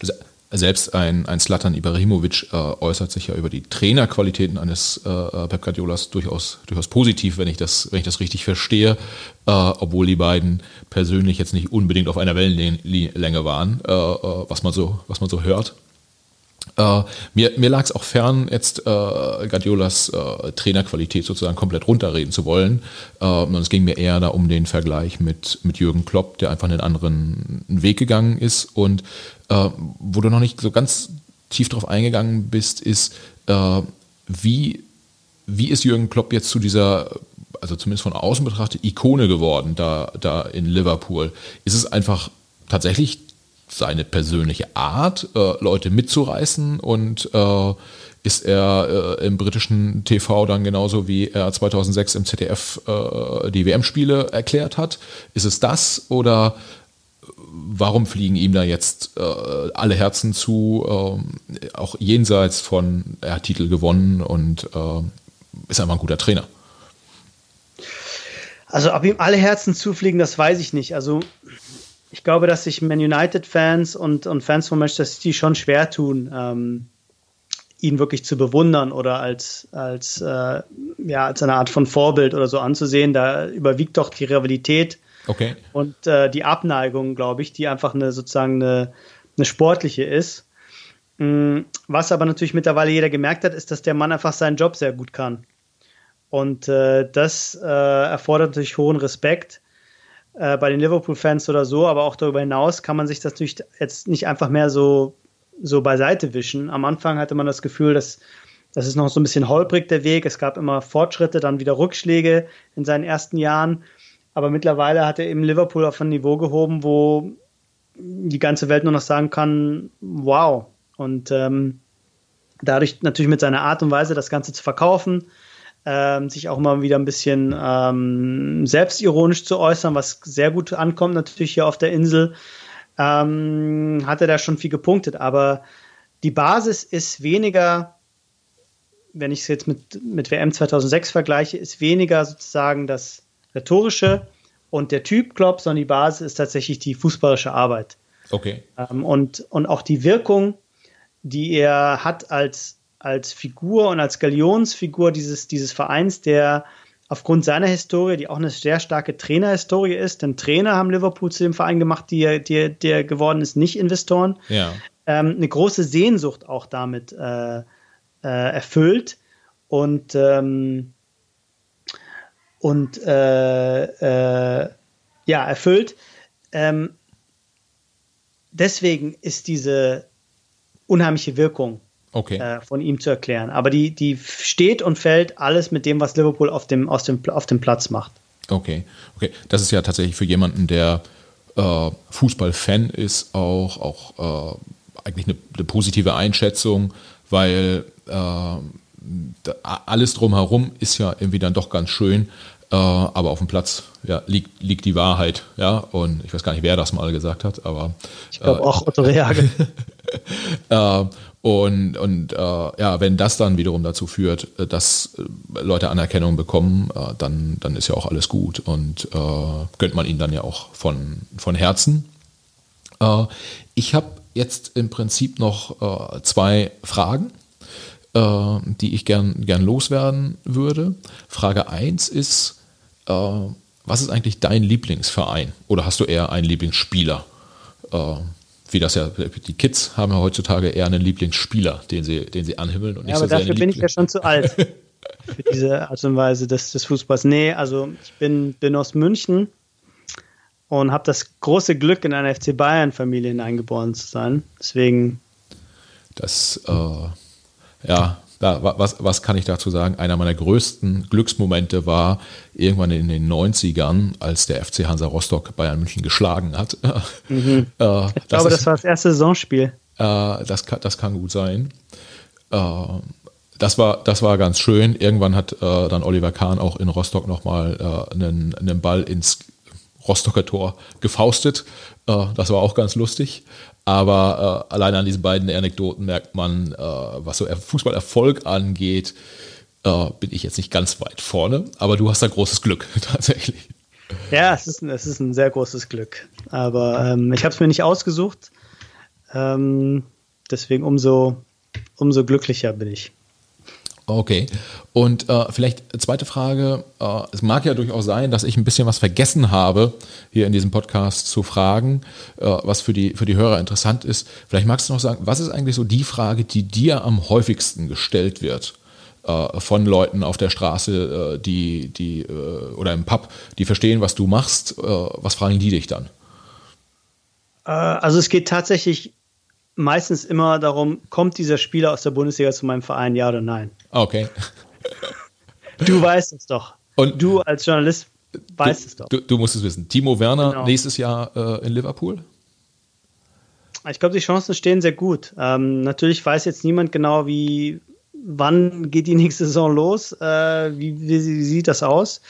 Selbst ein, ein Slatan Ibrahimovic äh, äußert sich ja über die Trainerqualitäten eines äh, äh, Pep Guardiolas durchaus, durchaus positiv, wenn ich das, wenn ich das richtig verstehe, äh, obwohl die beiden persönlich jetzt nicht unbedingt auf einer Wellenlänge waren, äh, äh, was, man so, was man so hört. Uh, mir mir lag es auch fern, jetzt uh, Guardiolas uh, Trainerqualität sozusagen komplett runterreden zu wollen. und es ging mir eher da um den Vergleich mit, mit Jürgen Klopp, der einfach einen anderen Weg gegangen ist. Und wo du noch nicht so ganz tief drauf eingegangen bist, ist, wie, wie ist Jürgen Klopp jetzt zu dieser, also zumindest von außen betrachtet, Ikone geworden da, da in Liverpool? Ist es einfach tatsächlich seine persönliche Art, äh, Leute mitzureißen und äh, ist er äh, im britischen TV dann genauso wie er 2006 im ZDF äh, die WM-Spiele erklärt hat? Ist es das oder warum fliegen ihm da jetzt äh, alle Herzen zu, auch jenseits von, er hat Titel gewonnen und äh, ist einfach ein guter Trainer? Also ob ihm alle Herzen zufliegen, das weiß ich nicht. Also ich glaube, dass sich Man United-Fans und, und Fans von Manchester City schon schwer tun, ähm, ihn wirklich zu bewundern oder als, als, äh, ja, als eine Art von Vorbild oder so anzusehen. Da überwiegt doch die Rivalität okay. und äh, die Abneigung, glaube ich, die einfach eine sozusagen eine, eine sportliche ist. Mhm. Was aber natürlich mittlerweile jeder gemerkt hat, ist, dass der Mann einfach seinen Job sehr gut kann. Und äh, das äh, erfordert natürlich hohen Respekt äh, bei den Liverpool-Fans oder so, aber auch darüber hinaus kann man sich das natürlich jetzt nicht einfach mehr so, so beiseite wischen. Am Anfang hatte man das Gefühl, dass das ist noch so ein bisschen holprig der Weg. Es gab immer Fortschritte, dann wieder Rückschläge in seinen ersten Jahren. Aber mittlerweile hat er eben Liverpool auf ein Niveau gehoben, wo die ganze Welt nur noch sagen kann, wow. Und ähm, dadurch natürlich mit seiner Art und Weise, das Ganze zu verkaufen, ähm, sich auch mal wieder ein bisschen ähm, selbstironisch zu äußern, was sehr gut ankommt natürlich hier auf der Insel, ähm, hat er da schon viel gepunktet. Aber die Basis ist weniger, wenn ich es jetzt mit, mit WM 2006 vergleiche, ist weniger sozusagen das Rhetorische und der Typ Klopp, sondern die Basis ist tatsächlich die fußballische Arbeit. Okay. Ähm, und, und auch die Wirkung, die er hat als als Figur und als Galionsfigur dieses, dieses Vereins, der aufgrund seiner Historie, die auch eine sehr starke Trainerhistorie ist, denn Trainer haben Liverpool zu dem Verein gemacht, die, die, der geworden ist, nicht Investoren, ja. ähm, eine große Sehnsucht auch damit äh, äh, erfüllt und ähm, und äh, äh ja erfüllt. Ähm, deswegen ist diese unheimliche Wirkung okay. äh, von ihm zu erklären. Aber die, die steht und fällt alles mit dem, was Liverpool auf dem, aus dem, auf dem Platz macht. Okay, okay. Das ist ja tatsächlich für jemanden, der äh, Fußballfan ist, auch, auch äh, eigentlich eine, eine, positive Einschätzung, weil äh, alles drumherum ist ja irgendwie dann doch ganz schön, äh, aber auf dem Platz ja, liegt, liegt die Wahrheit. Ja? Und ich weiß gar nicht, wer das mal gesagt hat, aber. Ich glaube äh, auch Otto Rehagel. [LAUGHS] äh, und, und äh, ja, wenn das dann wiederum dazu führt, äh, dass äh, Leute Anerkennung bekommen, äh, dann, dann ist ja auch alles gut und äh, gönnt man ihnen dann ja auch von, von Herzen. Äh, ich habe jetzt im Prinzip noch zwei Fragen. äh, die ich gern, gern loswerden würde. Frage 1 ist, äh, was ist eigentlich dein Lieblingsverein? Oder hast du eher einen Lieblingsspieler? Äh, wie das ja, die Kids haben ja heutzutage eher einen Lieblingsspieler, den sie, den sie anhimmeln und nicht ja, aber so dafür bin ich ja schon zu alt [LAUGHS] für diese Art und Weise des, des Fußballs. Nee, also ich bin, bin aus München und habe das große Glück, in einer FC Bayern-Familie hineingeboren zu sein. Deswegen. Das, äh, ja, da, was, was kann ich dazu sagen? Einer meiner größten Glücksmomente war irgendwann in den 90ern, als der FC Hansa Rostock Bayern München geschlagen hat. [LAUGHS] Mhm. äh, ich glaube, das, ist, das war das erste Saisonspiel. Äh, das, kann, das kann gut sein. Äh, das war, das war ganz schön. Irgendwann hat äh, dann Oliver Kahn auch in Rostock nochmal äh, einen, einen Ball ins Rostocker Tor gefaustet. Äh, das war auch ganz lustig. Aber äh, alleine an diesen beiden Anekdoten merkt man, äh, was so Fußballerfolg angeht, äh, bin ich jetzt nicht ganz weit vorne. Aber du hast da großes Glück [LAUGHS] tatsächlich. Ja, es ist, es ist ein sehr großes Glück. Aber ähm, ich habe es mir nicht ausgesucht. Ähm, deswegen umso, umso glücklicher bin ich. Okay. Und äh, vielleicht zweite Frage. Äh, es mag ja durchaus sein, dass ich ein bisschen was vergessen habe, hier in diesem Podcast zu fragen, äh, was für die, für die Hörer interessant ist. Vielleicht magst du noch sagen, was ist eigentlich so die Frage, die dir am häufigsten gestellt wird? Äh, von Leuten auf der Straße, äh, die, die, äh, oder im Pub, die verstehen, was du machst. was fragen die dich dann? Also es geht tatsächlich meistens immer darum, kommt dieser Spieler aus der Bundesliga zu meinem Verein, ja oder nein? Okay. [LAUGHS] Du weißt es doch. Und du als Journalist weißt du, es doch. Du, du, musst es wissen. Timo Werner genau. nächstes Jahr äh, in Liverpool? Ich glaube, die Chancen stehen sehr gut. Ähm, natürlich weiß jetzt niemand genau, wie, wann geht die nächste Saison los, äh, wie, wie, wie, sieht das aus.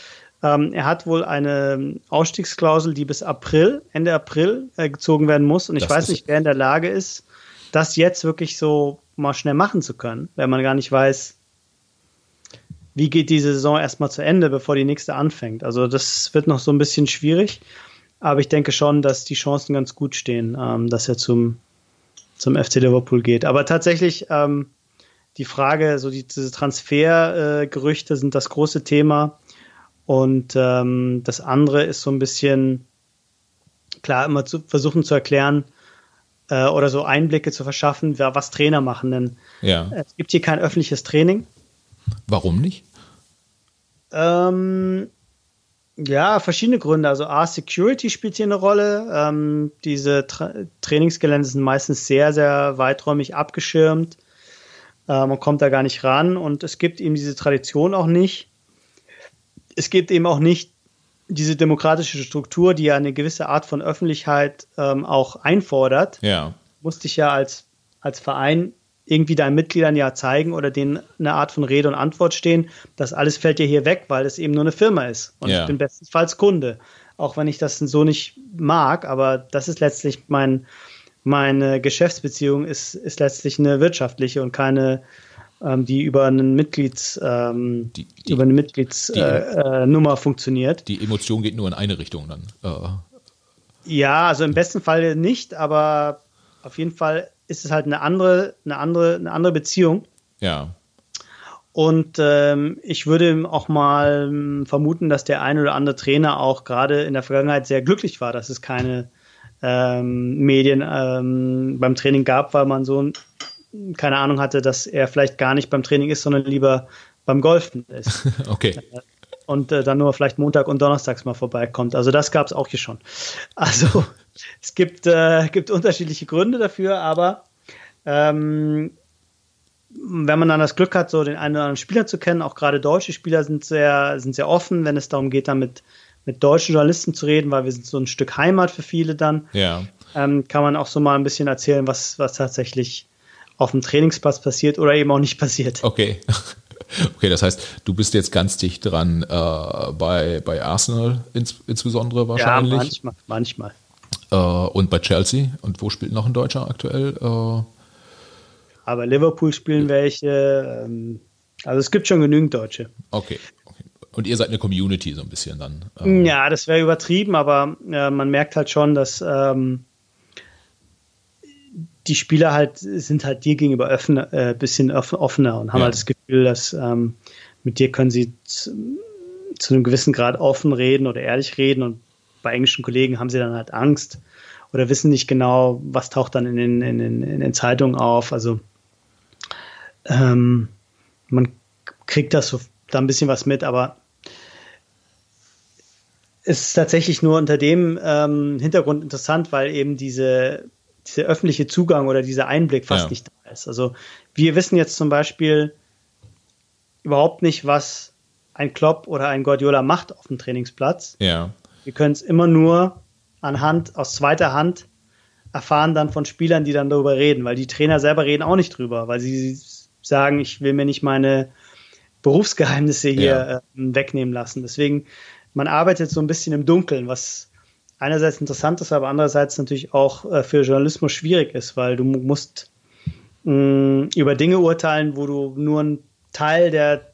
Ähm, er hat wohl eine Ausstiegsklausel, die bis April, Ende April äh, gezogen werden muss. Und ich das weiß nicht, wer in der Lage ist, das jetzt wirklich so mal schnell machen zu können, wenn man gar nicht weiß, wie geht diese Saison erstmal zu Ende, bevor die nächste anfängt. Also das wird noch so ein bisschen schwierig, aber ich denke schon, dass die Chancen ganz gut stehen, ähm, dass er zum, zum FC Liverpool geht. Aber tatsächlich ähm, die Frage, so die, diese Transfergerüchte äh, sind das große Thema. Und ähm, das andere ist so ein bisschen, klar, immer zu versuchen zu erklären, äh, oder so Einblicke zu verschaffen, was Trainer machen. Denn ja. es gibt hier kein öffentliches Training. Warum nicht? Ähm, ja, verschiedene Gründe. Also A, Security spielt hier eine Rolle. Ähm, diese Tra Trainingsgelände sind meistens sehr, sehr weiträumig abgeschirmt. Äh, man kommt da gar nicht ran und es gibt eben diese Tradition auch nicht. Es gibt eben auch nicht diese demokratische Struktur, die ja eine gewisse Art von Öffentlichkeit ähm, auch einfordert, ja. musste ich ja als, als Verein irgendwie deinen Mitgliedern ja zeigen oder denen eine Art von Rede und Antwort stehen. Das alles fällt ja hier weg, weil es eben nur eine Firma ist. Und ja. ich bin bestenfalls Kunde. Auch wenn ich das so nicht mag, aber das ist letztlich mein, meine Geschäftsbeziehung ist, ist letztlich eine wirtschaftliche und keine die über einen Mitglieds, ähm, die, die, über eine Mitgliedsnummer äh, äh, funktioniert. Die Emotion geht nur in eine Richtung dann. Äh. Ja, also im besten Fall nicht, aber auf jeden Fall ist es halt eine andere, eine andere, eine andere Beziehung. Ja. Und ähm, ich würde auch mal ähm, vermuten, dass der ein oder andere Trainer auch gerade in der Vergangenheit sehr glücklich war, dass es keine ähm, Medien ähm, beim Training gab, weil man so keine Ahnung hatte, dass er vielleicht gar nicht beim Training ist, sondern lieber beim Golfen ist. [LAUGHS] okay. Und äh, dann nur vielleicht Montag und Donnerstags mal vorbeikommt. Also das gab es auch hier schon. [LAUGHS] Also es gibt, äh, gibt unterschiedliche Gründe dafür, aber ähm, wenn man dann das Glück hat, so den einen oder anderen Spieler zu kennen, auch gerade deutsche Spieler sind sehr, sind sehr offen, wenn es darum geht, dann mit, mit deutschen Journalisten zu reden, weil wir sind so ein Stück Heimat für viele dann. Ja. Ähm, kann man auch so mal ein bisschen erzählen, was, was tatsächlich auf dem Trainingsplatz passiert oder eben auch nicht passiert. Okay. [LAUGHS] Okay, das heißt, du bist jetzt ganz dicht dran äh, bei, bei Arsenal ins, insbesondere wahrscheinlich. Ja, manchmal. manchmal. Äh, und bei Chelsea. Und wo spielt noch ein Deutscher aktuell? Äh, Aber Liverpool spielen welche. Ähm, also es gibt schon genügend Deutsche. Okay. okay. Und ihr seid eine Community so ein bisschen dann? Ähm. Ja, das wäre übertrieben, aber äh, man merkt halt schon, dass ähm, die Spieler halt sind halt dir gegenüber ein äh, bisschen offener und haben ja. halt das Gefühl, dass ähm, mit dir können sie zu, zu, einem gewissen Grad offen reden oder ehrlich reden und bei englischen Kollegen haben sie dann halt Angst oder wissen nicht genau, was taucht dann in den, in den, in den Zeitungen auf. Also ähm, man kriegt das so da ein bisschen was mit, aber es ist tatsächlich nur unter dem ähm, Hintergrund interessant, weil eben diese, dieser öffentliche Zugang oder dieser Einblick fast ja. nicht da ist. Also wir wissen jetzt zum Beispiel überhaupt nicht, was ein Klopp oder ein Guardiola macht auf dem Trainingsplatz. Ja. Wir können es immer nur anhand, aus zweiter Hand erfahren dann von Spielern, die dann darüber reden, weil die Trainer selber reden auch nicht drüber, weil sie sagen, ich will mir nicht meine Berufsgeheimnisse hier ja. äh, wegnehmen lassen. Deswegen man arbeitet so ein bisschen im Dunkeln, was einerseits interessant ist, aber andererseits natürlich auch äh, für Journalismus schwierig ist, weil du musst mh, mm, über Dinge urteilen, wo du nur einen Teil der,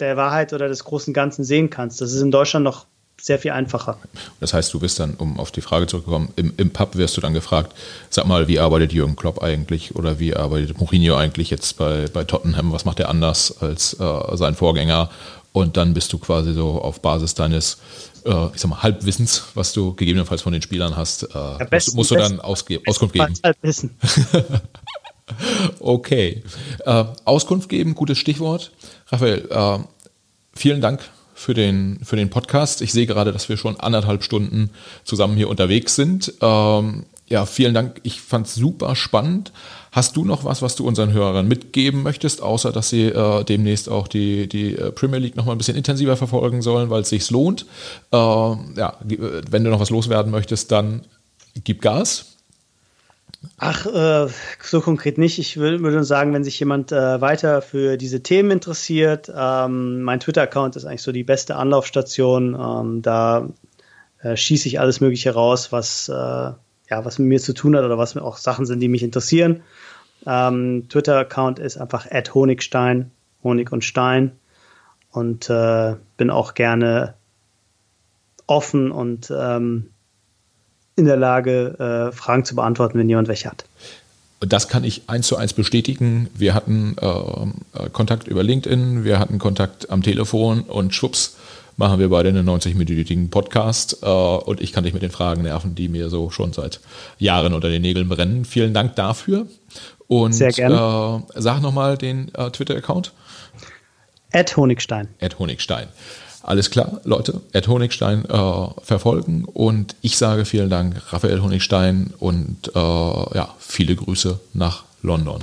der Wahrheit oder des großen Ganzen sehen kannst. Das ist in Deutschland noch sehr viel einfacher. Das heißt, du bist dann, um auf die Frage zurückzukommen, im, im Pub wirst du dann gefragt, sag mal, wie arbeitet Jürgen Klopp eigentlich oder wie arbeitet Mourinho eigentlich jetzt bei, bei Tottenham? Was macht er anders als äh, sein Vorgänger? Und dann bist du quasi so auf Basis deines, äh, ich sag mal, Halbwissens, was du gegebenenfalls von den Spielern hast, äh, ja, besten, musst, du dann Ausge Auskunft geben. Halbwissen. [LAUGHS] okay. Äh, Auskunft geben, gutes Stichwort. Raphael, äh, vielen Dank für den, für den Podcast. Ich sehe gerade, dass wir schon anderthalb Stunden zusammen hier unterwegs sind. Ähm, ja, vielen Dank. Ich fand es super spannend. Hast du noch was, was du unseren Hörern mitgeben möchtest, außer dass sie äh, demnächst auch die, die äh, Premier League noch mal ein bisschen intensiver verfolgen sollen, weil es sich lohnt? Äh, ja, wenn du noch was loswerden möchtest, dann gib Gas. Ach, äh, so konkret nicht. Ich würde nur sagen, wenn sich jemand äh, weiter für diese Themen interessiert, ähm, mein Twitter-Account ist eigentlich so die beste Anlaufstation. Ähm, da äh, schieße ich alles Mögliche raus, was, äh, ja, was mit mir zu tun hat oder was auch Sachen sind, die mich interessieren. Ähm, Twitter-Account ist einfach Honigstein, Honig und Stein. Und äh, bin auch gerne offen und ähm, in der Lage, äh, Fragen zu beantworten, wenn jemand welche hat. Das kann ich eins zu eins bestätigen. Wir hatten äh, Kontakt über LinkedIn, wir hatten Kontakt am Telefon und schwupps machen wir beide einen 90-minütigen Podcast äh, und ich kann dich mit den Fragen nerven, die mir so schon seit Jahren unter den Nägeln brennen. Vielen Dank dafür. Und Sehr gerne. Äh, sag nochmal den äh, Twitter-Account. Ed Honigstein. Ed Honigstein. Alles klar, Leute, Ed Honigstein äh, verfolgen und ich sage vielen Dank, Raphael Honigstein und äh, ja, viele Grüße nach London.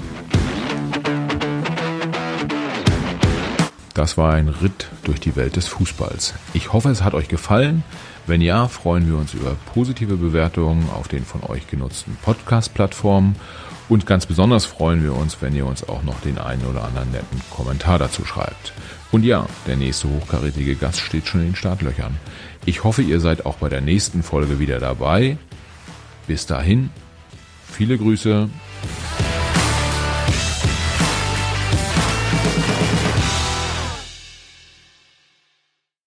Das war ein Ritt durch die Welt des Fußballs. Ich hoffe, es hat euch gefallen. Wenn ja, freuen wir uns über positive Bewertungen auf den von euch genutzten Podcast-Plattformen. Und ganz besonders freuen wir uns, wenn ihr uns auch noch den einen oder anderen netten Kommentar dazu schreibt. Und ja, der nächste hochkarätige Gast steht schon in den Startlöchern. Ich hoffe, ihr seid auch bei der nächsten Folge wieder dabei. Bis dahin, viele Grüße.